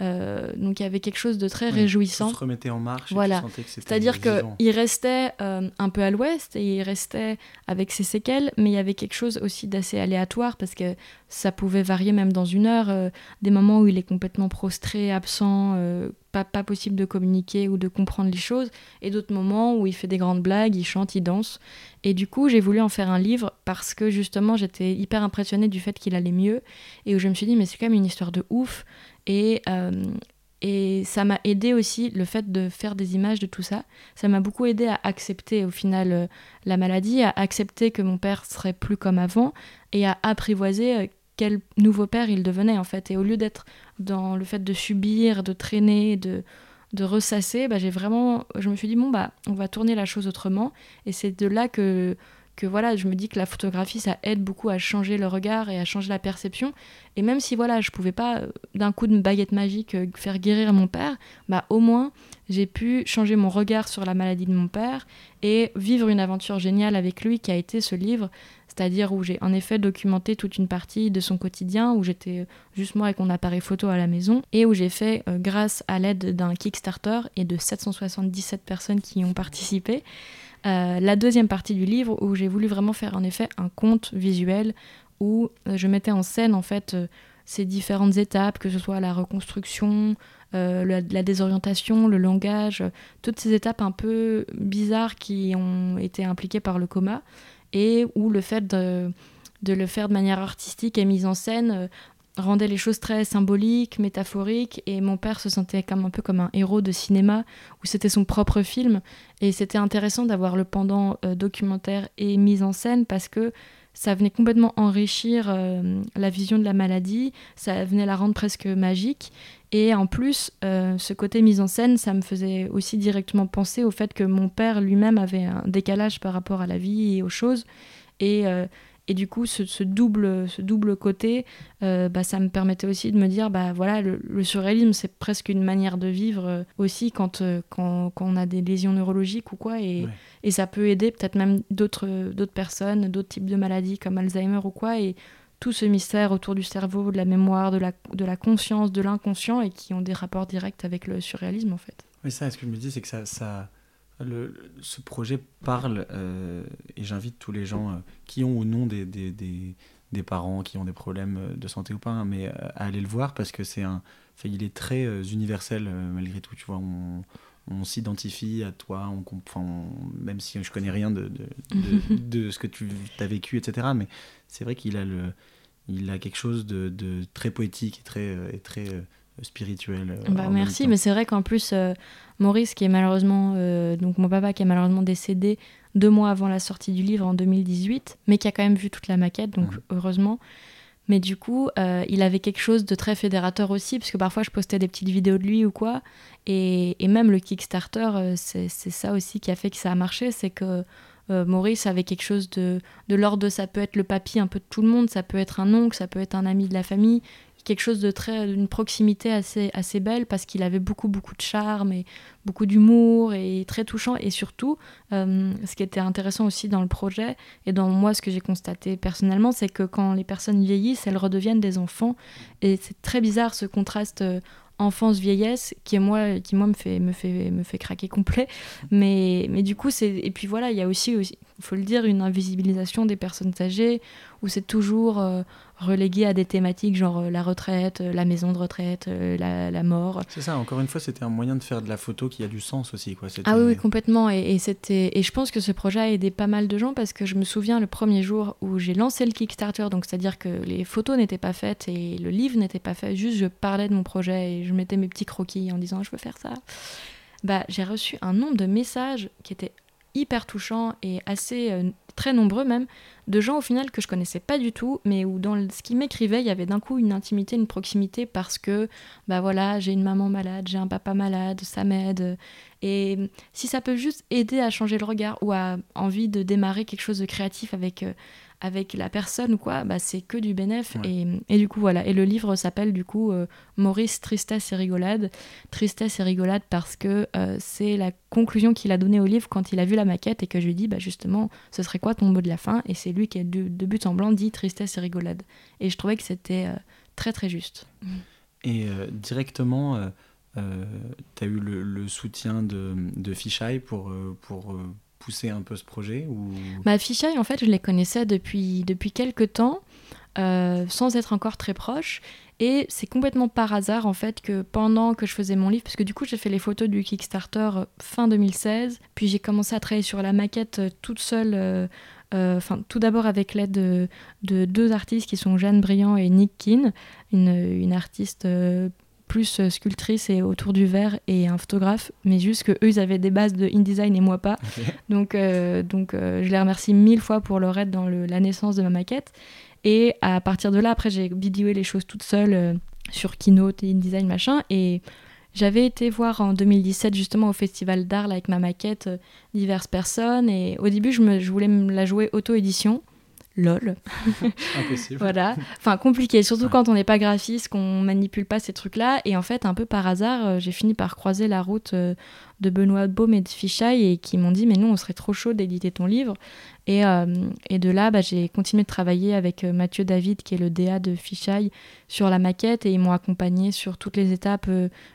Speaker 2: euh, donc il y avait quelque chose de très réjouissant.
Speaker 1: se remettait en marche.
Speaker 2: Voilà. C'est-à-dire qu'il restait euh, un peu à l'ouest et il restait avec ses séquelles, mais il y avait quelque chose aussi d'assez aléatoire parce que ça pouvait varier même dans une heure. Euh, des moments où il est complètement prostré, absent, pas, pas possible de communiquer ou de comprendre les choses, et d'autres moments où il fait des grandes blagues, il chante, il danse. Et du coup, j'ai voulu en faire un livre parce que justement, j'étais hyper impressionnée du fait qu'il allait mieux et où je me suis dit, mais c'est quand même une histoire de ouf. Et, euh, et ça m'a aidé aussi, le fait de faire des images de tout ça, ça m'a beaucoup aidé à accepter au final euh, la maladie, à accepter que mon père serait plus comme avant et à apprivoiser euh, quel nouveau père il devenait en fait. Et au lieu d'être dans le fait de subir, de traîner, de, de ressasser, bah, j'ai vraiment, je me suis dit bon bah on va tourner la chose autrement. Et c'est de là que que voilà, je me dis que la photographie, ça aide beaucoup à changer le regard et à changer la perception. Et même si voilà, je pouvais pas euh, d'un coup de baguette magique euh, faire guérir mon père, bah au moins j'ai pu changer mon regard sur la maladie de mon père et vivre une aventure géniale avec lui qui a été ce livre, c'est-à-dire où j'ai en effet documenté toute une partie de son quotidien, où j'étais euh, juste moi avec mon appareil photo à la maison et où j'ai fait grâce à l'aide d'un Kickstarter et de 777 personnes qui y ont participé. Euh, la deuxième partie du livre où j'ai voulu vraiment faire en effet un conte visuel où euh, je mettais en scène en fait euh, ces différentes étapes, que ce soit la reconstruction, la, désorientation, le langage, toutes ces étapes un peu bizarres qui ont été impliquées par le coma et où le fait de, de le faire de manière artistique et mise en scène rendait les choses très symboliques, métaphoriques, et mon père se sentait comme un peu comme un héros de cinéma, où c'était son propre film, et c'était intéressant d'avoir le pendant euh, documentaire et mise en scène, parce que ça venait complètement enrichir euh, la vision de la maladie, ça venait la rendre presque magique, et en plus, euh, ce côté mise en scène, ça me faisait aussi directement penser au fait que mon père lui-même avait un décalage par rapport à la vie et aux choses, et et du coup, ce, double, ce double côté, euh, bah, ça me permettait aussi de me dire, bah voilà, le, surréalisme, c'est presque une manière de vivre euh, aussi quand, euh, quand, quand, on a des lésions neurologiques ou quoi. Et, et ça peut aider peut-être même d'autres personnes, d'autres types de maladies comme Alzheimer ou quoi. Et tout ce mystère autour du cerveau, de la mémoire, de la, de la conscience, de l'inconscient, et qui ont des rapports directs avec le surréalisme, en fait.
Speaker 1: Oui, ça, ce que je me dis, c'est que ça... ça ce projet parle, euh, et j'invite tous les gens euh, qui ont ou non des, des, des, parents qui ont des problèmes euh, de santé ou pas, hein, mais à aller le voir parce que c'est un, il est très universel malgré tout. Tu vois, on, on s'identifie à toi, on comprend, même si je connais rien de, de, de, ce que tu as vécu, etc. Mais c'est vrai qu'il a le, il a quelque chose de, de très poétique et très, et très spirituel.
Speaker 2: Bah, merci, mais c'est vrai qu'en plus, Maurice, qui est malheureusement, euh, donc mon papa qui est malheureusement décédé deux mois avant la sortie du livre en 2018, mais qui a quand même vu toute la maquette, donc heureusement. Mais du coup, euh, il avait quelque chose de très fédérateur aussi, parce que parfois je postais des petites vidéos de lui ou quoi. Et, même le Kickstarter, euh, c'est ça aussi qui a fait que ça a marché, c'est que Maurice avait quelque chose de, de l'ordre de ça peut être le papy un peu de tout le monde, ça peut être un oncle, ça peut être un ami de la famille, quelque chose de très d'une proximité assez assez belle parce qu'il avait beaucoup beaucoup de charme et beaucoup d'humour et très touchant. Et surtout euh, ce qui était intéressant aussi dans le projet et dans moi ce que j'ai constaté personnellement c'est que quand les personnes vieillissent elles redeviennent des enfants. Et c'est très bizarre ce contraste euh, enfance vieillesse qui est moi qui moi me fait me fait me fait craquer complet. Mais mais du coup c'est et puis voilà il y a aussi, aussi faut le dire, une invisibilisation des personnes âgées, où c'est toujours euh, relégué à des thématiques genre euh, la retraite, euh, la maison de retraite, la, mort.
Speaker 1: C'est ça, encore une fois, c'était un moyen de faire de la photo qui a du sens aussi. Quoi.
Speaker 2: Ah oui, complètement. Et, c'était... et je pense que ce projet a aidé pas mal de gens parce que je me souviens le premier jour où j'ai lancé le Kickstarter, donc c'est-à-dire que les photos n'étaient pas faites et le livre n'était pas fait, juste je parlais de mon projet et je mettais mes petits croquis en disant je veux faire ça. Bah, j'ai reçu un nombre de messages qui étaient hyper touchants et assez très nombreux même, de gens au final que je connaissais pas du tout, mais où dans ce qu'ils m'écrivaient, il y avait d'un coup une intimité, une proximité parce que, bah voilà, j'ai une maman malade, j'ai un papa malade, ça m'aide. Et si ça peut juste aider à changer le regard ou à envie de démarrer quelque chose de créatif avec, euh, avec la personne ou quoi, bah, c'est que du bénéf. Et, et, du coup, voilà. Et le livre s'appelle du coup euh, Maurice Tristesse et Rigolade. Tristesse et Rigolade parce que euh, c'est la conclusion qu'il a donnée au livre quand il a vu la maquette et que je lui ai dit, bah, justement, ce serait quoi ton mot de la fin? Et c'est lui qui, de, de, but en blanc, dit Tristesse et Rigolade. Et je trouvais que c'était euh, très très juste.
Speaker 1: Et directement, tu as eu le, le, soutien de, de Fisheye pour. pour pousser un peu ce projet ou...
Speaker 2: Ma bah, en fait, je les connaissais depuis, depuis quelques temps, euh, sans être encore très proche. Et c'est complètement par hasard, en fait, que pendant que je faisais mon livre, parce que du coup, j'ai fait les photos du Kickstarter euh, fin 2016, puis j'ai commencé à travailler sur la maquette euh, toute seule. Enfin, tout d'abord avec l'aide de, de, deux artistes qui sont Jeanne Briand et Nick Keane, une, une artiste plus euh, sculptrice et autour du verre et un photographe, mais juste que eux ils avaient des bases de InDesign et moi pas. Donc, euh, donc euh, je les remercie mille fois pour leur aide dans la naissance de ma maquette. Et à partir de là, après j'ai vidéoé les choses toute seule sur Keynote et InDesign machin. Et j'avais été voir en 2017 justement au festival d'art avec ma maquette diverses personnes. Et au début, je, me, je voulais me la jouer auto-édition lol.
Speaker 1: Impossible.
Speaker 2: voilà. Enfin, compliqué, surtout quand on n'est pas graphiste, qu'on manipule pas ces trucs-là. Et en fait, un peu par hasard, euh, j'ai fini par croiser la route euh, de Benoît Baume et de Fichaille et qui m'ont dit Mais non, on serait trop chaud d'éditer ton livre. Et, euh, et de là, bah, j'ai continué de travailler avec Mathieu David, qui est le DA de Fichaille, sur la maquette et ils m'ont accompagné sur toutes les étapes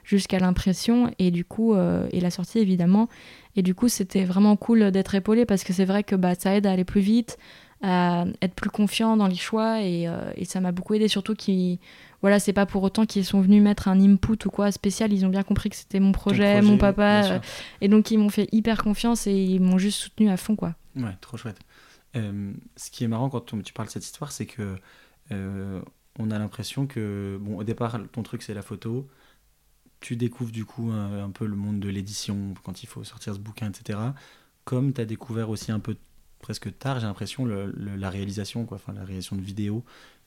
Speaker 2: jusqu'à l'impression et du coup, et la sortie évidemment. Et du coup, c'était vraiment cool d'être épaulé parce que c'est vrai que bah, ça aide à aller plus vite à être plus confiant dans les choix et, euh, et ça m'a beaucoup aidé surtout qui voilà c'est pas pour autant qu'ils sont venus mettre un input ou quoi spécial. Ils ont bien compris que c'était mon projet, mon papa. euh, et donc ils m'ont fait hyper confiance et ils m'ont juste soutenu à fond quoi.
Speaker 1: Ouais trop chouette. Euh, ce qui est marrant quand tu parles de cette histoire c'est que on a l'impression que bon au départ ton truc c'est la photo. Tu découvres du coup un, un peu le monde de l'édition quand il faut sortir ce bouquin etc comme tu as découvert aussi un peu presque tard, j'ai l'impression, la réalisation, quoi, enfin, la réalisation de vidéos.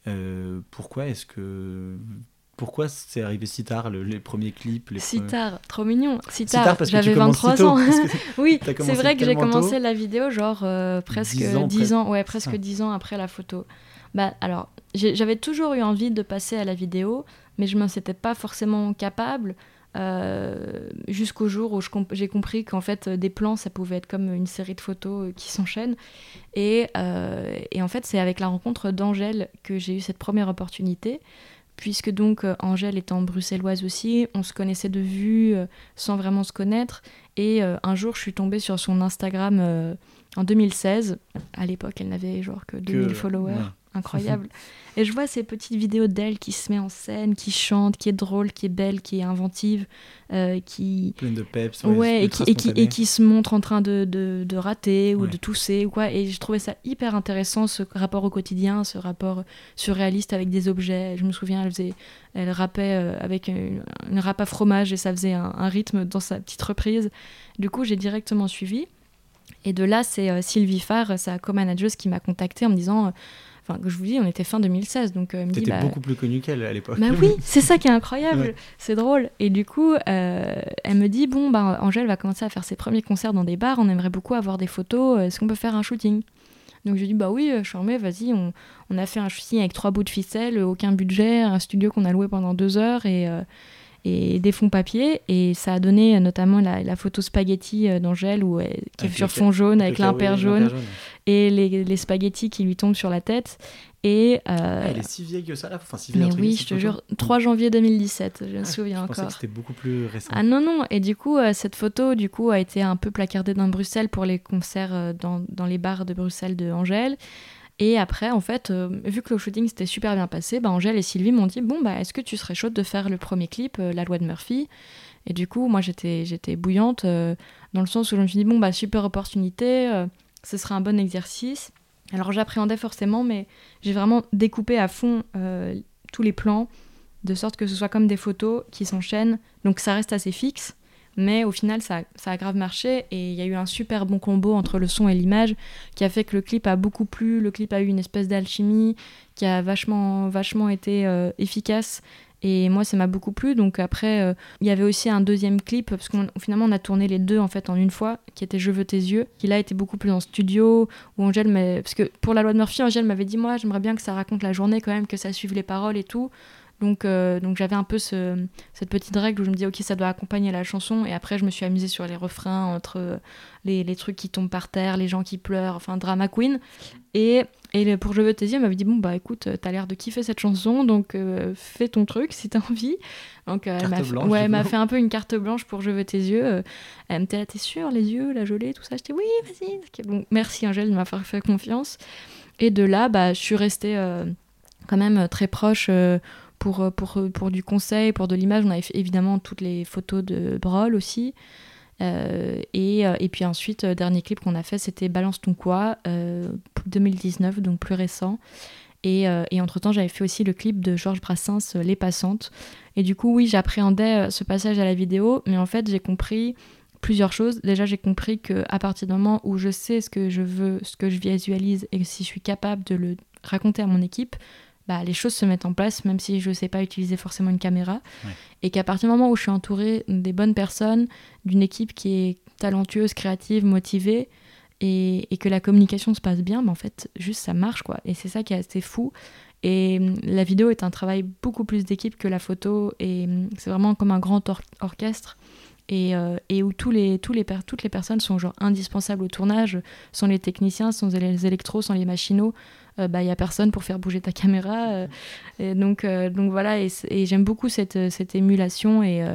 Speaker 1: Euh, pourquoi est-ce que pourquoi c'est arrivé si tard, les premiers clips les
Speaker 2: Si tard, trop mignon. Si tard, j'avais 23 ans. oui, c'est vrai que j'ai commencé la vidéo genre euh, presque 10 ans, ouais, presque 10 ans après la photo. Bah alors, j'avais toujours eu envie de passer à la vidéo, mais je m'en étais pas forcément capable. Euh, jusqu'au jour où j'ai compris qu'en fait des plans ça pouvait être comme une série de photos euh, qui s'enchaînent. Et, euh, et, en fait c'est avec la rencontre d'Angèle que j'ai eu cette première opportunité puisque donc Angèle étant bruxelloise aussi on se connaissait de vue sans vraiment se connaître. Et un jour je suis tombée sur son Instagram en 2016 à l'époque elle n'avait genre que 2000 followers incroyable. et je vois ces petites vidéos d'elle qui se met en scène, qui chante, qui est drôle, qui est belle, qui est inventive, euh, qui...
Speaker 1: Pleine de peps.
Speaker 2: Ouais, et, qui, et, qui, et, qui, se montre en train de, de, de rater ou de tousser ou quoi. Et je trouvais ça hyper intéressant, ce rapport au quotidien, ce rapport surréaliste avec des objets. Je me souviens, elle, faisait, elle rappait euh, avec une, une râpe à fromage et ça faisait un, un rythme dans sa petite reprise. Du coup, j'ai directement suivi. Et de là, c'est euh, Sylvie Farr, sa co-manageuse, qui m'a contactée en me disant Enfin, je vous dis, on était fin 2016, donc
Speaker 1: euh, T'étais bah, beaucoup plus connue qu'elle à l'époque.
Speaker 2: Bah oui, c'est ça qui est incroyable, c'est drôle. Et du coup, euh, elle me dit bon, bah Angèle va commencer à faire ses premiers concerts dans des bars, on aimerait beaucoup avoir des photos, est-ce qu'on peut faire un shooting? Donc je dis bah oui, je suis vas-y. On, on, a fait un shooting avec trois bouts de ficelle, aucun budget, un studio qu'on a loué pendant deux heures et, euh, et des fonds papier. Et ça a donné notamment la, photo spaghetti d'Angèle où, qui est sur fond jaune avec l'impair jaune, et les, les spaghettis qui lui tombent sur la tête. Et,
Speaker 1: euh, ah, elle est si vieille que ça là enfin, si
Speaker 2: Mais oui, je te jure, 3 janvier 2017, je me ah, souviens
Speaker 1: je
Speaker 2: encore.
Speaker 1: c'était beaucoup plus récent.
Speaker 2: Ah non, non, et du coup, euh, cette photo du coup, a été un peu placardée dans Bruxelles pour les concerts euh, dans, dans, les bars de Bruxelles de Angèle. Et après, en fait, vu que le shooting s'était super bien passé, bah, Angèle et Sylvie m'ont dit Bon, bah, est-ce que tu serais chaude de faire le premier clip, La loi de Murphy? Et du coup, moi, j'étais, bouillante dans le sens où je me suis dit Bon, bah, super opportunité, ce serait un bon exercice. Alors j'appréhendais forcément, mais j'ai vraiment découpé à fond euh, tous les plans, de sorte que ce soit comme des photos qui s'enchaînent. Donc ça reste assez fixe, mais au final ça, a grave marché et il y a eu un super bon combo entre le son et l'image qui a fait que le clip a beaucoup plu, le clip a eu une espèce d'alchimie qui a vachement, vachement été euh, efficace et moi, ça m'a beaucoup plu. Donc après, euh, il y avait aussi un deuxième clip, parce qu'on finalement, on a tourné les deux en fait en une fois, qui était Je veux tes yeux, qui là était beaucoup plus en studio, où Angèle, parce que pour la loi de Murphy, Angèle m'avait dit, moi, j'aimerais bien que ça raconte la journée quand même, que ça suive les paroles et tout. Donc, euh, donc j'avais un peu ce, cette petite règle où je me dis, ok, ça doit accompagner la chanson. Et après, je me suis amusée sur les refrains, entre les, les trucs qui tombent par terre, les gens qui pleurent, enfin, drama queen. Et et pour Je veux tes yeux, elle m'avait dit Bon, bah écoute, t'as l'air de kiffer cette chanson, donc euh, fais ton truc si t'as envie. Donc euh, elle m'a fait, ouais, m'a fait un peu une carte blanche pour Je veux tes yeux. Euh, elle me dit T'es sûre, les yeux, la gelée, tout ça? J'étais Oui, vas-y. Merci Angèle de m'avoir fait confiance. Et de là, bah, je suis restée quand même très proche. Pour, pour, pour du conseil, pour de l'image, on avait évidemment toutes les photos de Brol aussi. Euh, et, euh, et, puis ensuite, euh, dernier clip qu'on a fait, c'était Balance ton quoi, 2019, donc plus récent. Et, et entre-temps, j'avais fait aussi le clip de Georges Brassens, Les Passantes. Et du coup, oui, j'appréhendais ce passage à la vidéo, mais en fait, j'ai compris plusieurs choses. Déjà, j'ai compris que à partir du moment où je sais ce que je veux, ce que je visualise, et si je suis capable de le raconter à mon équipe, bah, les choses se mettent en place, même si je ne sais pas utiliser forcément une caméra. Et qu'à partir du moment où je suis entourée des bonnes personnes, d'une équipe qui est talentueuse, créative, motivée, et, que la communication se passe bien, bah, en fait, juste ça marche, quoi. Et c'est ça qui est assez fou. Et hum, la vidéo est un travail beaucoup plus d'équipe que la photo, et hum, c'est vraiment comme un grand orchestre. Et, euh, et, où tous les, tous les toutes les personnes sont genre indispensables au tournage, sont les techniciens, sont les électros, sont les machinaux, il euh, n'y bah, a personne pour faire bouger ta caméra. Euh, et donc, euh, donc voilà, et, j'aime beaucoup cette, cette émulation. Et,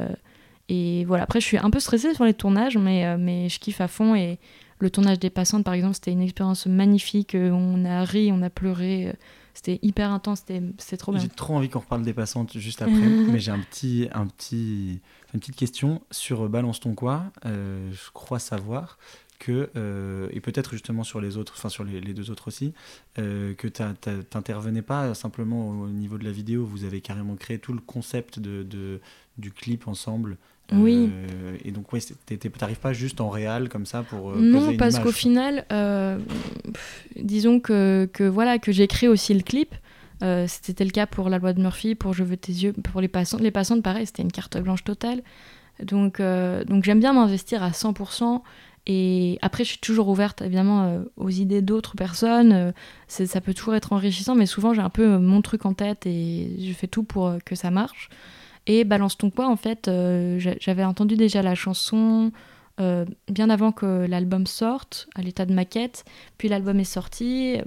Speaker 2: et voilà, après, je suis un peu stressée sur les tournages, mais, mais je kiffe à fond. Et le tournage des passantes, par exemple, c'était une expérience magnifique. On a ri, on a pleuré. C'était hyper intense, c'était trop bien.
Speaker 1: J'ai trop envie qu'on reparle des passantes juste après, mais j'ai un petit, un petit, une petite question sur Balance ton quoi. je crois savoir que, euh, et peut-être justement sur les autres, enfin sur les, deux autres aussi, euh, que tu n'intervenais pas simplement au niveau de la vidéo, vous avez carrément créé tout le concept de, de du clip ensemble.
Speaker 2: Oui.
Speaker 1: Euh, et donc, ouais, t'arrives pas juste en réel comme ça pour.
Speaker 2: non, parce qu'au final, disons que, que, voilà, que j'ai créé aussi le clip. C'était le cas pour la loi de Murphy, pour Je veux tes yeux, pour les passants. Les passants, pareil, c'était une carte blanche totale. Donc, donc j'aime bien m'investir à 100%. Et après, je suis toujours ouverte, évidemment, euh, aux idées d'autres personnes. Euh, ça peut toujours être enrichissant, mais souvent, j'ai un peu euh, mon truc en tête et je fais tout pour que ça marche. Et Balance ton poids, en fait, j'avais entendu déjà la chanson bien avant que l'album sorte, à l'état de maquette. Puis l'album est sorti.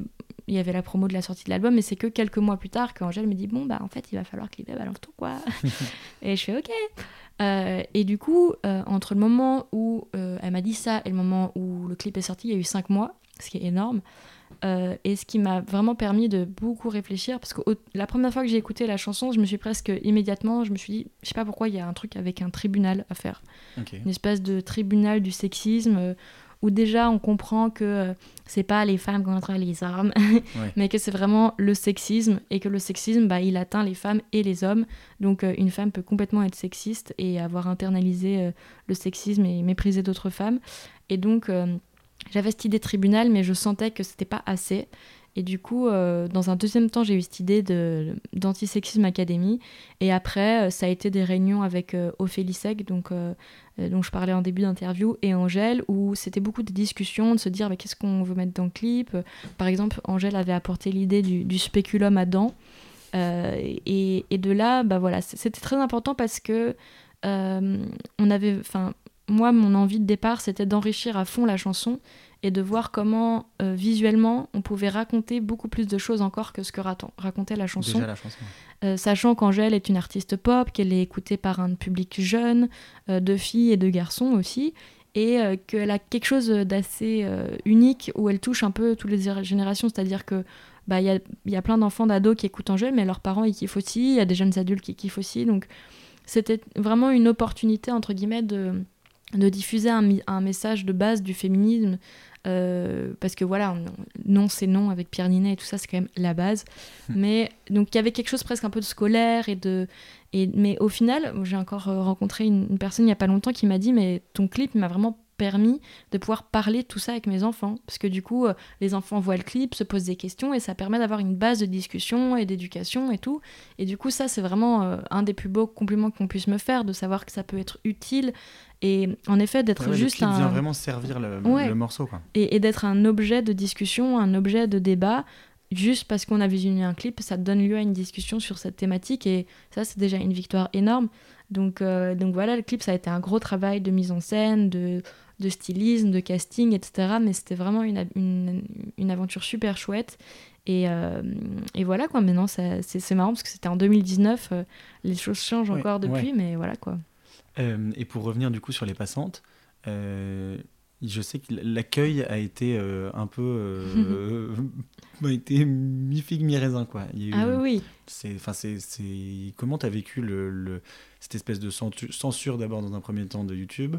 Speaker 2: Il y avait la promo de la sortie de l'album, mais c'est que quelques mois plus tard qu'Angèle me dit Bon, bah, en fait, il va falloir clipper Balance ton quoi. et je fais Ok. Euh, et du coup, euh, entre le moment où euh, elle m'a dit ça et le moment où le clip est sorti, il y a eu cinq mois, ce qui est énorme. et ce qui m'a vraiment permis de beaucoup réfléchir, parce que la première fois que j'ai écouté la chanson, je me suis presque immédiatement, je me suis dit, je sais pas pourquoi, il y a un truc avec un tribunal à faire. Une espèce de tribunal du sexisme où déjà on comprend que euh, c'est pas les femmes contre les hommes, mais que c'est vraiment le sexisme et que le sexisme, bah, il atteint les femmes et les hommes. Donc euh, une femme peut complètement être sexiste et avoir internalisé euh, le sexisme et mépriser d'autres femmes. Et donc j'avais cette idée tribunal, mais je sentais que c'était pas assez. Et du coup, dans un deuxième temps, j'ai eu cette idée d'Antisexisme Academy. Et après, ça a été des réunions avec Ophélie Seg, donc euh, dont je parlais en début d'interview, et Angèle, où c'était beaucoup de discussions, de se dire qu'est-ce qu'on veut mettre dans le clip? Par exemple, Angèle avait apporté l'idée du, du spéculum à dents. et, de là, bah voilà, c'était très important parce que on avait, moi, mon envie de départ, c'était d'enrichir à fond la chanson et de voir comment euh, visuellement on pouvait raconter beaucoup plus de choses encore que ce que racontait la chanson. Euh, sachant qu'Angèle est une artiste pop, qu'elle est écoutée par un public jeune, euh, de filles et de garçons aussi, et qu'elle a quelque chose d'assez unique où elle touche un peu toutes les générations, c'est-à-dire que bah, il y, a, y a plein d'enfants d'ados qui écoutent Angèle, mais leurs parents ils kiffent aussi, il y a des jeunes adultes qui kiffent aussi, donc c'était vraiment une opportunité entre guillemets de de diffuser un, un, message de base du féminisme euh, parce que voilà, non c'est non avec Pierre Ninet et tout ça, c'est quand même la base. Hmm. Mais donc il y avait quelque chose presque un peu de scolaire et de. Et, mais au final, j'ai encore euh, rencontré une, une, personne il n'y a pas longtemps qui m'a dit Mais ton clip m'a vraiment permis de pouvoir parler de tout ça avec mes enfants. Parce que du coup, euh, les enfants voient le clip, se posent des questions et ça permet d'avoir une base de discussion et d'éducation et tout. Et du coup, ça, c'est vraiment un des plus beaux compliments qu'on puisse me faire, de savoir que ça peut être utile. Et en effet, d'être juste
Speaker 1: le
Speaker 2: clip
Speaker 1: un. vient vraiment servir le, le morceau. Quoi.
Speaker 2: Et, et d'être un objet de discussion, un objet de débat juste parce qu'on a visionné un clip, ça donne lieu à une discussion sur cette thématique et ça c'est déjà une victoire énorme. Donc, euh, donc voilà, le clip ça a été un gros travail de mise en scène, de, de stylisme, de casting, etc. Mais c'était vraiment une, une, une, aventure super chouette. Et, euh, et voilà quoi, maintenant c'est marrant parce que c'était en 2019, euh, les choses changent encore depuis, mais voilà quoi.
Speaker 1: Euh, et pour revenir du coup sur les passantes, je sais que l'accueil a été un peu a été mi figue mi raisin quoi.
Speaker 2: ah oui oui.
Speaker 1: C'est enfin c'est comment tu as vécu le, le, cette espèce de censure d'abord dans un premier temps de YouTube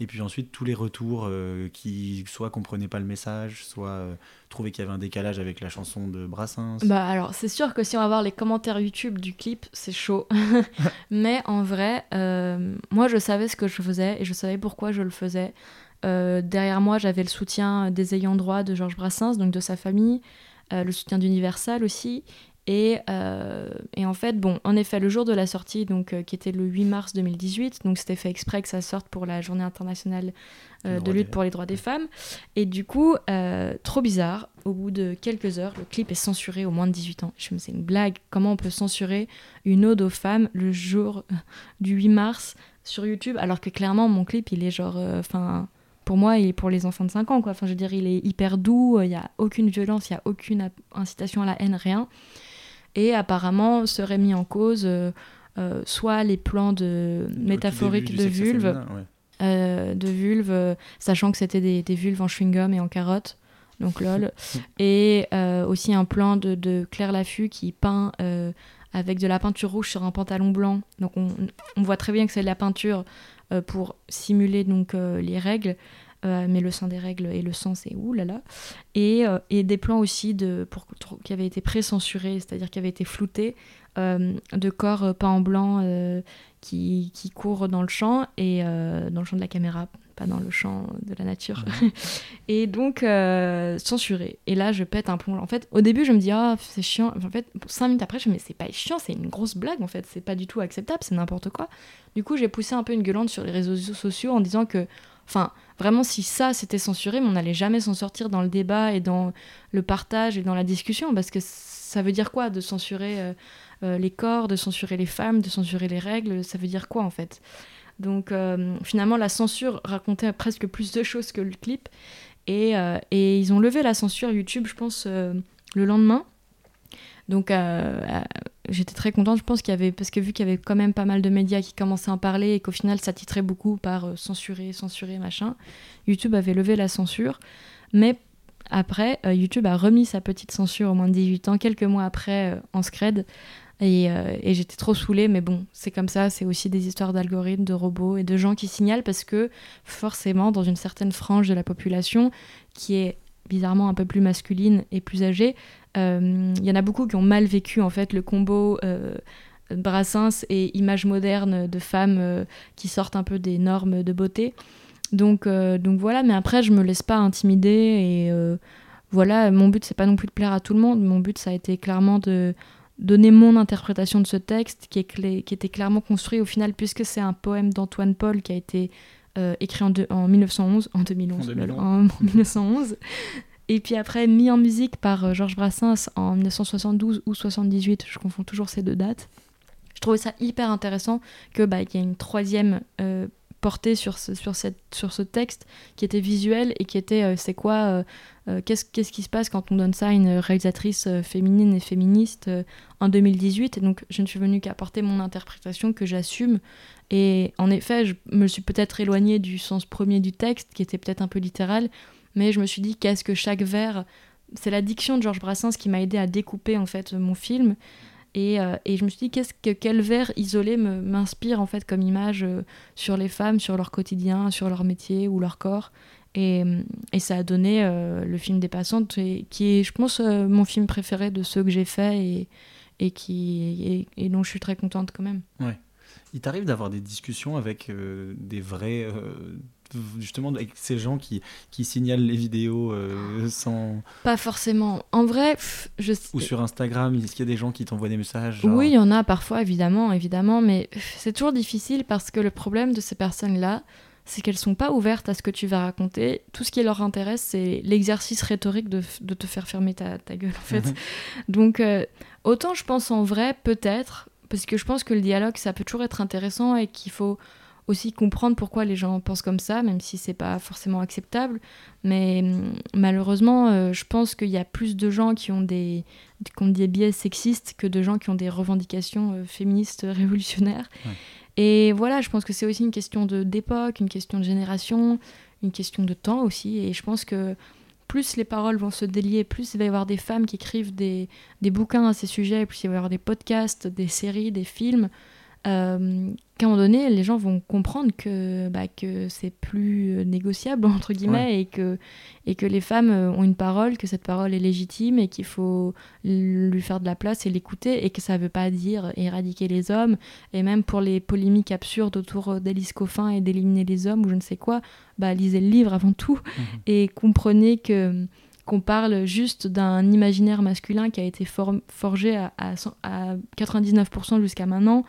Speaker 1: et puis ensuite tous les retours euh, qui soit comprenaient pas le message, soit euh, trouvaient qu'il y avait un décalage avec la chanson de Brassens.
Speaker 2: Bah alors c'est sûr que si on va voir les commentaires YouTube du clip, c'est chaud. Mais en vrai, euh, moi je savais ce que je faisais et je savais pourquoi je le faisais. Derrière moi, j'avais le soutien des ayants droit de Georges Brassens, donc de sa famille, le soutien d'Universal aussi, euh, et, en fait, bon, en effet, le jour de la sortie, donc, euh, qui était le 8 mars 2018, donc c'était fait exprès que ça sorte pour la journée internationale euh, de lutte pour les droits des femmes. Et du coup, trop bizarre, au bout de quelques heures, le clip est censuré au moins de 18 ans. Je me c'est une blague, comment on peut censurer une ode aux femmes le jour du 8 mars sur YouTube, alors que clairement, mon clip, il est genre, enfin pour moi, est pour les enfants de 5 ans. Quoi. Enfin, je veux dire, il est hyper doux, il n'y a aucune violence, il n'y a aucune incitation à la haine, rien et apparemment serait mis en cause euh, euh, soit les plans de métaphoriques de vulve, euh, de vulve, sachant que c'était des, des, vulves en chewing-gum et en carotte, donc lol, et aussi un plan de, de, Claire Laffut qui peint avec de la peinture rouge sur un pantalon blanc, donc on, on voit très bien que c'est de la peinture pour simuler donc les règles. Euh, mais le sang des règles et le sang, c'est oulala. Et, euh, et des plans aussi de, pour, qui avaient été pré-censurés, c'est-à-dire qui avaient été floutés, euh, de corps peints en blanc qui, qui courent dans le champ, et dans le champ de la caméra, pas dans le champ de la nature. et donc, censuré. Et là, je pète un plomb. En fait, au début, je me dis, ah, c'est chiant. En fait, cinq minutes après, je me dis, mais c'est pas chiant, c'est une grosse blague, en fait. C'est pas du tout acceptable, c'est n'importe quoi. Du coup, j'ai poussé un peu une gueulante sur les réseaux sociaux en disant que Enfin, vraiment, si ça c'était censuré, on n'allait jamais s'en sortir dans le débat et dans le partage et dans la discussion, parce que ça veut dire quoi de censurer euh, euh, les corps, de censurer les femmes, de censurer les règles Ça veut dire quoi en fait? Donc euh, finalement, la censure racontait presque plus de choses que le clip. Et, et ils ont levé la censure YouTube, je pense, le lendemain. Donc euh, euh, j'étais très contente, je pense qu'il y avait, parce que vu qu'il y avait quand même pas mal de médias qui commençaient à en parler et qu'au final ça titrait beaucoup par euh, censurer, censurer, machin, YouTube avait levé la censure. Mais après, YouTube a remis sa petite censure au moins de 18 ans, quelques mois après, en scred. Et, et j'étais trop saoulée, mais bon, c'est comme ça, c'est aussi des histoires d'algorithmes, de robots et de gens qui signalent parce que forcément, dans une certaine frange de la population qui est bizarrement un peu plus masculine et plus âgée, il euh, y en a beaucoup qui ont mal vécu en fait le combo euh, et images modernes de femmes euh, qui sortent un peu des normes de beauté. Donc, donc voilà, mais après je me laisse pas intimider et voilà, mon but c'est pas non plus de plaire à tout le monde, mon but ça a été clairement de donner mon interprétation de ce texte qui, est qui était clairement construit au final puisque c'est un poème d'Antoine Paul qui a été écrit en, en, 1911, en 2011, en, 1911, et puis après mis en musique par Georges Brassens en 1972 ou 78, je confonds toujours ces deux dates. Je trouvais ça hyper intéressant que bah, qu'il y ait une troisième porté sur ce, sur, cette, sur ce texte qui était visuel et qui était euh, c'est quoi, euh, euh, qu'est-ce, qui se passe quand on donne ça à une réalisatrice féminine et féministe en 2018. Et donc je ne suis venue qu'apporter mon interprétation que j'assume. Et en effet, je me suis peut-être éloignée du sens premier du texte qui était peut-être un peu littéral, mais je me suis dit qu'est-ce que chaque vers. C'est la diction de Georges Brassens qui m'a aidé à découper en fait mon film. Euh, et, je me suis dit, qu'est-ce que, quel vers isolé m'inspire en fait comme image euh, sur les femmes, sur leur quotidien, sur leur métier ou leur corps. Et, et ça a donné euh, le film des passantes, qui est, je pense, mon film préféré de ceux que j'ai fait et, et, qui, et, dont je suis très contente quand même.
Speaker 1: Ouais. Il t'arrive d'avoir des discussions avec des vrais justement avec ces gens qui, qui signalent les vidéos euh, sans...
Speaker 2: Pas forcément. En vrai, je...
Speaker 1: Ou sur Instagram, est-ce qu'il y a des gens qui t'envoient des messages
Speaker 2: Oui, il y en a parfois, évidemment, évidemment, mais c'est toujours difficile parce que le problème de ces personnes-là, c'est qu'elles sont pas ouvertes à ce que tu vas raconter. Tout ce qui leur intéresse, c'est l'exercice rhétorique de, de, te faire fermer ta, ta gueule, en fait. Donc, euh, autant je pense en vrai, peut-être, parce que je pense que le dialogue, ça peut toujours être intéressant et qu'il faut aussi comprendre pourquoi les gens pensent comme ça, même si c'est pas forcément acceptable. Mais hum, malheureusement, euh, je pense qu'il y a plus de gens qui ont des, qui ont des biais sexistes que de gens qui ont des revendications euh, féministes révolutionnaires. Et voilà, je pense que c'est aussi une question d'époque, une question de génération, une question de temps aussi. Et je pense que plus les paroles vont se délier, plus il va y avoir des femmes qui écrivent des, des bouquins à ces sujets, plus il va y avoir des podcasts, des séries, des films. Euh, qu'à un moment donné, les gens vont comprendre que, bah, que c'est plus négociable, entre guillemets, et, que, et que les femmes ont une parole, que cette parole est légitime et qu'il faut lui faire de la place et l'écouter, et que ça ne veut pas dire éradiquer les hommes, et même pour les polémiques absurdes autour d'Alice Coffin et d'éliminer les hommes ou je ne sais quoi, bah, lisez le livre avant tout, mhm. et comprenez que qu'on parle juste d'un imaginaire masculin qui a été forgé à, à, à 99% jusqu'à maintenant,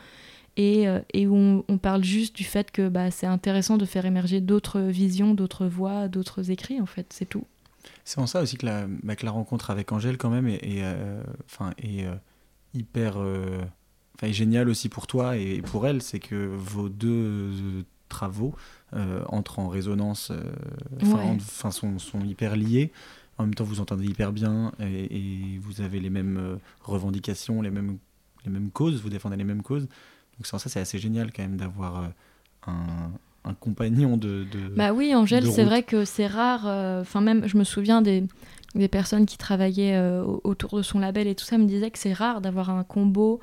Speaker 2: et, euh, et où on, parle juste du fait que bah, c'est intéressant de faire émerger d'autres visions, d'autres voix, d'autres écrits, en fait, c'est tout.
Speaker 1: C'est en ça aussi que la, bah, que la rencontre avec Angèle, quand même, est, euh, est euh, hyper. Enfin, est géniale aussi pour toi et, pour elle, c'est que vos deux travaux entrent en résonance, enfin, sont, sont, hyper liés. En même temps, vous entendez hyper bien et, et vous avez les mêmes revendications, les mêmes, les mêmes causes, vous défendez les mêmes causes. Donc ça, c'est assez génial quand même d'avoir euh, un, compagnon de,
Speaker 2: Bah oui, Angèle, c'est vrai que c'est rare. Euh, enfin, même, je me souviens des, des personnes qui travaillaient euh, autour de son label et tout ça me disaient que c'est rare d'avoir un combo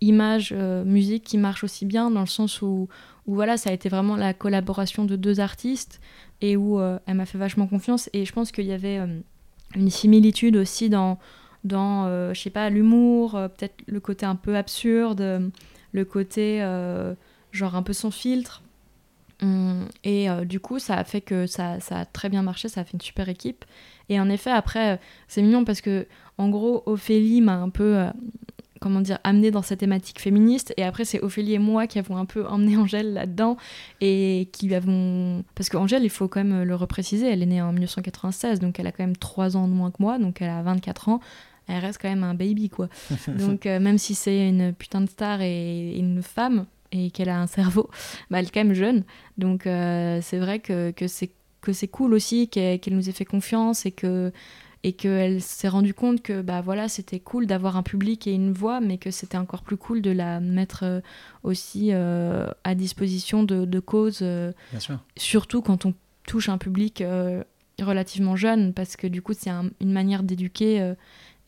Speaker 2: image-musique qui marche aussi bien, dans le sens où, où, voilà, ça a été vraiment la collaboration de deux artistes et où elle m'a fait vachement confiance. Et je pense qu'il y avait une similitude aussi dans, dans je sais pas, l'humour, peut-être le côté un peu absurde le côté euh, genre un peu sans filtre. Hum, et euh, du coup, ça a fait que ça, ça, a très bien marché, ça a fait une super équipe. Et en effet, après, euh, c'est mignon parce que, en gros, Ophélie m'a un peu, comment dire, amené dans cette thématique féministe. Et après, c'est Ophélie et moi qui avons un peu emmené Angèle là-dedans. Et qui avons. Parce qu'Angèle, il faut quand même le repréciser, elle est née en 1996, donc elle a quand même 3 ans de moins que moi, donc elle a 24 ans elle reste quand même un baby, quoi. Donc, euh, même si c'est une putain de star et, une femme, et qu'elle a un cerveau, bah, elle est quand même jeune. Donc, euh, c'est vrai que, que c'est que c'est cool aussi qu'elle nous ait fait confiance et que et qu'elle s'est rendue compte que bah voilà c'était cool d'avoir un public et une voix mais que c'était encore plus cool de la mettre euh, aussi à disposition de, de causes surtout quand on touche un public relativement jeune parce que du coup c'est une manière d'éduquer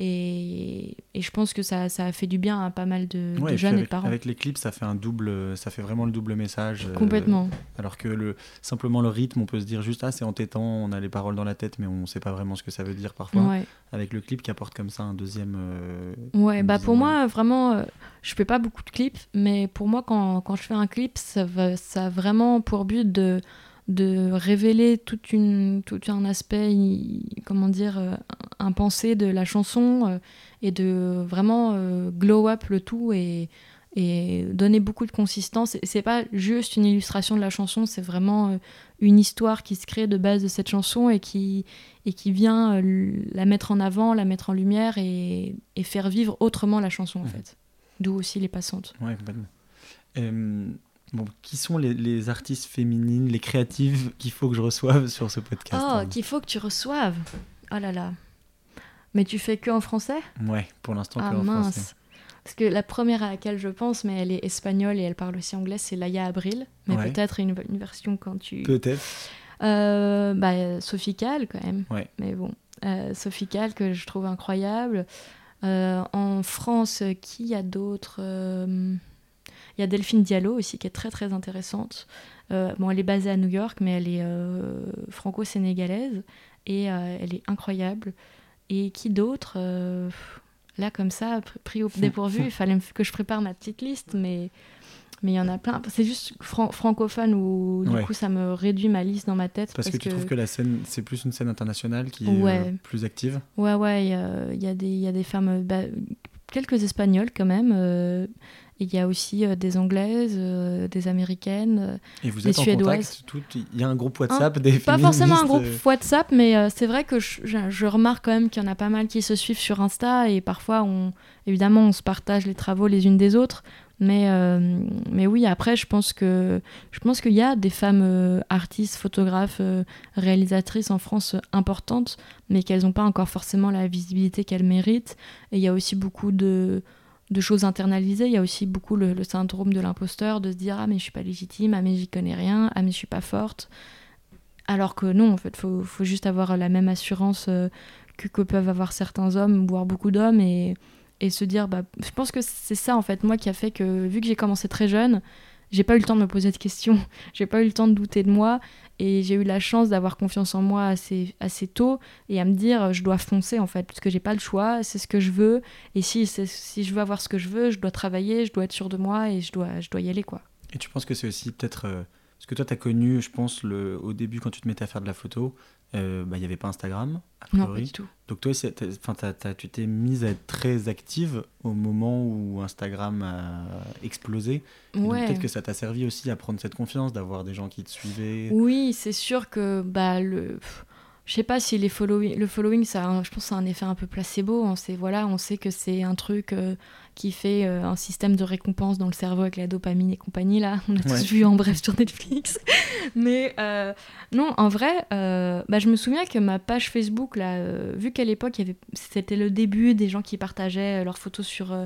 Speaker 2: et, et, je pense que ça, ça, a fait du bien à pas mal de, jeunes
Speaker 1: et
Speaker 2: de parents.
Speaker 1: Avec les clips, ça fait un double, ça fait vraiment le double message.
Speaker 2: Euh, Complètement.
Speaker 1: alors que le, simplement le rythme, on peut se dire juste ah c'est entêtant, on a les paroles dans la tête, mais on ne sait pas vraiment ce que ça veut dire parfois. Avec le clip qui apporte comme ça un deuxième. Euh,
Speaker 2: ouais, bah pour moi vraiment, euh, je fais pas beaucoup de clips, mais pour moi quand, quand je fais un clip, ça, va, ça a vraiment pour but de de révéler toute une, tout un aspect, comment dire, euh, un pensée de la chanson euh, et de vraiment euh, glow up le tout et, et donner beaucoup de consistance. C'est pas juste une illustration de la chanson, c'est vraiment une histoire qui se crée de base de cette chanson et qui, et qui vient la mettre en avant, la mettre en lumière et, et faire vivre autrement la chanson en fait. D'où aussi les passantes.
Speaker 1: Ouais, complètement. Euh, bon, qui sont les, les, artistes féminines, les créatives qu'il faut que je reçoive sur ce podcast
Speaker 2: Oh, qu'il faut que tu reçoives Oh là là. Mais tu fais que en français?
Speaker 1: Ouais, pour l'instant
Speaker 2: ah,
Speaker 1: que en
Speaker 2: mince.
Speaker 1: français.
Speaker 2: Parce que la première à laquelle je pense, mais elle est espagnole et elle parle aussi anglais, c'est Laia Abril. Mais
Speaker 1: Ouais.
Speaker 2: peut-être une, une version quand tu.
Speaker 1: Peut-être.
Speaker 2: Euh, bah, Sophie quand même.
Speaker 1: Ouais.
Speaker 2: Mais bon, euh, Sophie que je trouve incroyable. Euh, en France, qui y a d'autres Euh, Il y a Delphine Diallo aussi, qui est très très intéressante. Euh, bon, elle est basée à New York, mais elle est euh, franco-sénégalaise et euh, elle est incroyable. Et qui d'autre Là, comme ça, pr- pris au dépourvu, il fallait que je prépare ma petite liste, mais mais il y en a plein. C'est juste fran- francophone où du
Speaker 1: Ouais.
Speaker 2: coup ça me réduit ma liste dans ma tête.
Speaker 1: Parce, que, tu trouves que la scène, c'est plus une scène internationale qui est
Speaker 2: Ouais.
Speaker 1: euh, plus active?
Speaker 2: Ouais, ouais, il y a, y a des- il y a des femmes, bah, quelques espagnoles quand même. euh, Il y a aussi euh, des anglaises, euh, des américaines. euh,
Speaker 1: Et vous
Speaker 2: Les
Speaker 1: êtes en
Speaker 2: Suédoises.
Speaker 1: Il y a un groupe WhatsApp des
Speaker 2: Pas forcément un groupe WhatsApp, mais euh, c'est vrai que je, remarque quand même qu'il y en a pas mal qui se suivent sur Insta et parfois, on, évidemment, on se partage les travaux les unes des autres. Mais, mais oui, après, je pense que je pense qu'il y a des femmes artistes, photographes, réalisatrices en France importantes, mais qu'elles n'ont pas encore forcément la visibilité qu'elles méritent. Et il y a aussi beaucoup de, de choses internalisées. Il y a aussi beaucoup le, syndrome de l'imposteur, de se dire ah mais je suis pas légitime, ah mais j'y connais rien, ah mais je suis pas forte. Alors que non, en fait, faut, faut juste avoir la même assurance euh, que, que peuvent avoir certains hommes, voire beaucoup d'hommes, et, et se dire, bah, je pense que c'est ça, en fait, moi, qui a fait que, vu que j'ai commencé très jeune, j'ai pas eu le temps de me poser de questions, j'ai pas eu le temps de douter de moi, et j'ai eu la chance d'avoir confiance en moi assez, assez tôt, et à me dire, je dois foncer, en fait, parce que j'ai pas le choix, c'est ce que je veux, et si, si je veux avoir ce que je veux, je dois travailler, je dois être sûr de moi, et je dois, je dois y aller, quoi.
Speaker 1: Et tu penses que c'est aussi peut-être. euh, parce que toi, tu as connu, je pense, le, au début, quand tu te mettais à faire de la photo, euh, bah, il n'y avait pas Instagram, a
Speaker 2: Non,
Speaker 1: priori.
Speaker 2: pas du tout.
Speaker 1: Donc toi, enfin, tu t'es mise à être très active au moment où Instagram a explosé.
Speaker 2: Ouais.
Speaker 1: Peut-être que ça t'a servi aussi à prendre cette confiance, d'avoir des gens qui te suivaient.
Speaker 2: Oui, c'est sûr que bah le pff, je sais pas si les following, le following ça un- je pense a un effet un peu placebo, on sait voilà, on sait que c'est un truc euh, qui fait euh, un système de récompense dans le cerveau avec la dopamine et compagnie là, on a tous
Speaker 1: Ouais.
Speaker 2: vu en bref sur Netflix. Mais euh, non, en vrai, bah, je me souviens que ma page Facebook là, vu qu'à l'époque il y avait c'était le début des gens qui partageaient leurs photos sur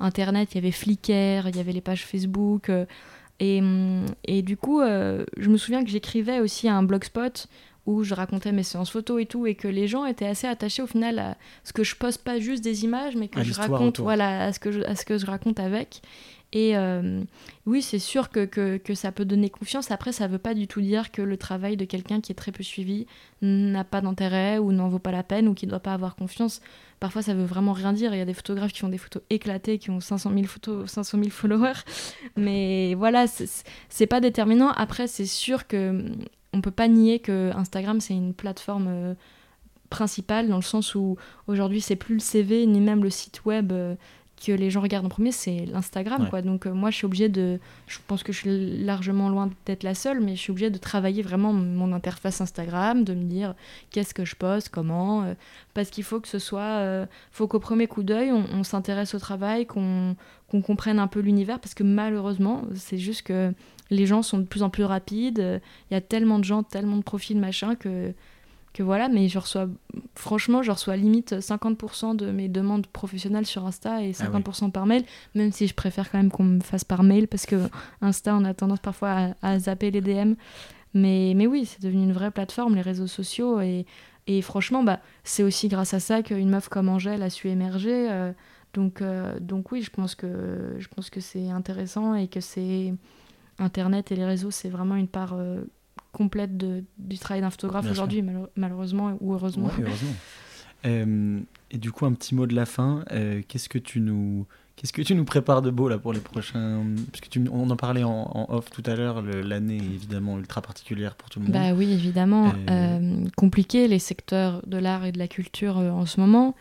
Speaker 2: internet, il y avait Flickr, il y avait les pages Facebook et, hum, et du coup, euh, je me souviens que j'écrivais aussi à un blogspot où je racontais mes séances photos et tout, et que les gens étaient assez attachés au final à ce que je poste pas juste des images, mais que
Speaker 1: À
Speaker 2: je raconte, voilà, à ce que je, à ce que je raconte avec. Et euh, oui, c'est sûr que, que, que ça peut donner confiance. Après, ça veut pas du tout dire que le travail de quelqu'un qui est très peu suivi n'a pas d'intérêt ou n'en vaut pas la peine ou qui doit pas avoir confiance. Parfois, ça veut vraiment rien dire. Il y a des photographes qui font des photos éclatées, qui ont 500 000, photos, 500 000 followers. Mais voilà, c'est- pas déterminant. Après, c'est sûr que on peut pas nier que Instagram, c'est une plateforme euh, principale dans le sens où aujourd'hui, c'est plus le CV ni même le site web. euh, que les gens regardent en premier, c'est l'Instagram,
Speaker 1: Ouais.
Speaker 2: quoi. Donc euh, moi, je suis obligée de, je pense que je suis largement loin d'être la seule, mais je suis obligée de travailler vraiment mon interface Instagram, de me dire qu'est-ce que je poste, comment, parce qu'il faut que ce soit, faut qu'au premier coup d'œil, on, on s'intéresse au travail, qu'on qu'on comprenne un peu l'univers, parce que malheureusement, c'est juste que les gens sont de plus en plus rapides, euh, il y a tellement de gens, tellement de profils, machin, que que voilà, mais je reçois, franchement, je reçois limite 50% de mes demandes professionnelles sur Insta et
Speaker 1: Ah
Speaker 2: 50% par mail, même si je préfère quand même qu'on me fasse par mail, parce que Insta, on a tendance parfois à, à zapper les DM. Mais, mais oui, c'est devenu une vraie plateforme, les réseaux sociaux, et, et franchement, bah, c'est aussi grâce à ça qu'une meuf comme Angèle a su émerger. euh, donc, euh, donc oui, je pense que, je pense que c'est intéressant et que c'est Internet et les réseaux, c'est vraiment une part euh, complète de, du travail d'un photographe aujourd'hui, malheure- malheureusement ou heureusement.
Speaker 1: Ouais, heureusement. Euh, et du coup, un petit mot de la fin. euh, qu'est-ce que tu nous, qu'est-ce que tu nous prépares de beau là pour les prochains Parce que tu, on en parlait en, en off tout à l'heure. L'année est évidemment ultra particulière pour tout le monde.
Speaker 2: Bah oui, évidemment.
Speaker 1: Euh,
Speaker 2: compliqué les secteurs de l'art et de la culture en ce moment.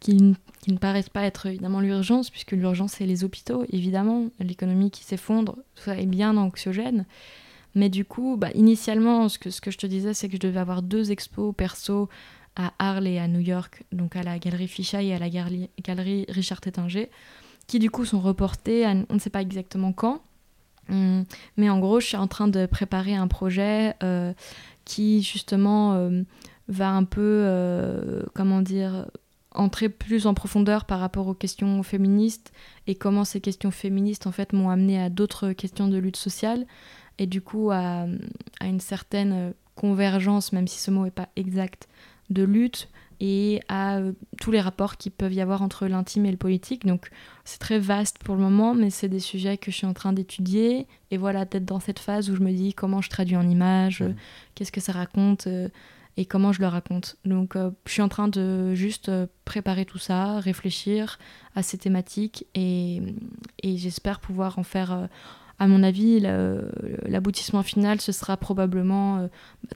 Speaker 2: Qui, ne paraissent pas être évidemment l'urgence, puisque l'urgence, c'est les hôpitaux, évidemment, l'économie qui s'effondre, tout ça est bien anxiogène. Mais du coup, bah, initialement, ce que, ce que je te disais, c'est que je devais avoir deux expos perso à Arles et à New York, donc à la galerie Fichaille et à la galerie Richard Tétinger, qui du coup sont reportés, on ne sait pas exactement quand. Hum, mais en gros, je suis en train de préparer un projet euh, qui justement euh, va un peu, euh, comment dire, entrer plus en profondeur par rapport aux questions féministes et comment ces questions féministes en fait m'ont amené à d'autres questions de lutte sociale et du coup à, une certaine convergence, même si ce mot n'est pas exact, de lutte et à euh, tous les rapports qui peuvent y avoir entre l'intime et le politique. Donc c'est très vaste pour le moment, mais c'est des sujets que je suis en train d'étudier. Et voilà, peut-être dans cette phase où je me dis comment je traduis en images, mmh. qu'est-ce que ça raconte euh, et comment je le raconte. Donc euh, je suis en train de juste préparer tout ça, réfléchir à ces thématiques et, et j'espère pouvoir en faire à mon avis, l'aboutissement final, ce sera probablement euh,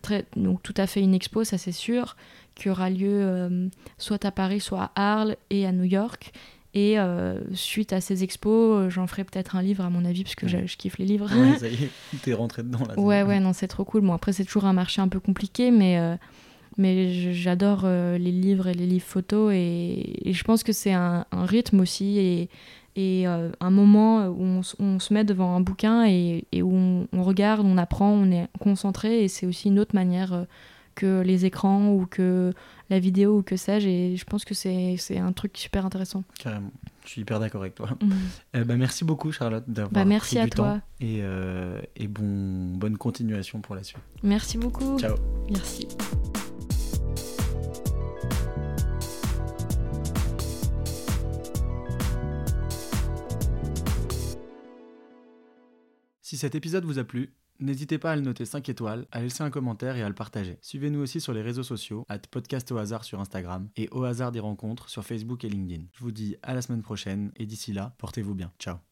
Speaker 2: très, donc tout à fait une expo, ça c'est sûr, qui aura lieu euh, soit à Paris, soit à Arles et à New York. Et euh, suite à ces expos, j'en ferai peut-être un livre à mon avis, parce que je, kiffe les livres.
Speaker 1: Ouais, ça y est, t'es rentré dedans là.
Speaker 2: Ouais, ouais, non, c'est trop cool. Bon, après, c'est toujours un marché un peu compliqué, mais, mais j'adore les livres et les livres photos. Et, et je pense que c'est un, un, rythme aussi. Et, et euh, un moment où on, se met devant un bouquin et, où on, regarde, on apprend, on est concentré et c'est aussi une autre manière euh, que les écrans ou que la vidéo ou que sais-je et je pense que c'est un truc super intéressant.
Speaker 1: Carrément, je suis hyper d'accord avec toi. Euh, bah, merci beaucoup Charlotte d'avoir
Speaker 2: bah, merci
Speaker 1: pris
Speaker 2: à
Speaker 1: du
Speaker 2: toi.
Speaker 1: temps et, et bon, bonne continuation pour la suite.
Speaker 2: Merci beaucoup.
Speaker 1: Ciao.
Speaker 2: Merci.
Speaker 1: Si cet épisode vous a plu, n'hésitez pas à le noter 5 étoiles, à laisser un commentaire et à le partager. Suivez-nous aussi sur les réseaux sociaux, at podcast au hasard sur Instagram et au hasard des rencontres sur Facebook et LinkedIn. Je vous dis à la semaine prochaine et d'ici là, portez-vous bien. Ciao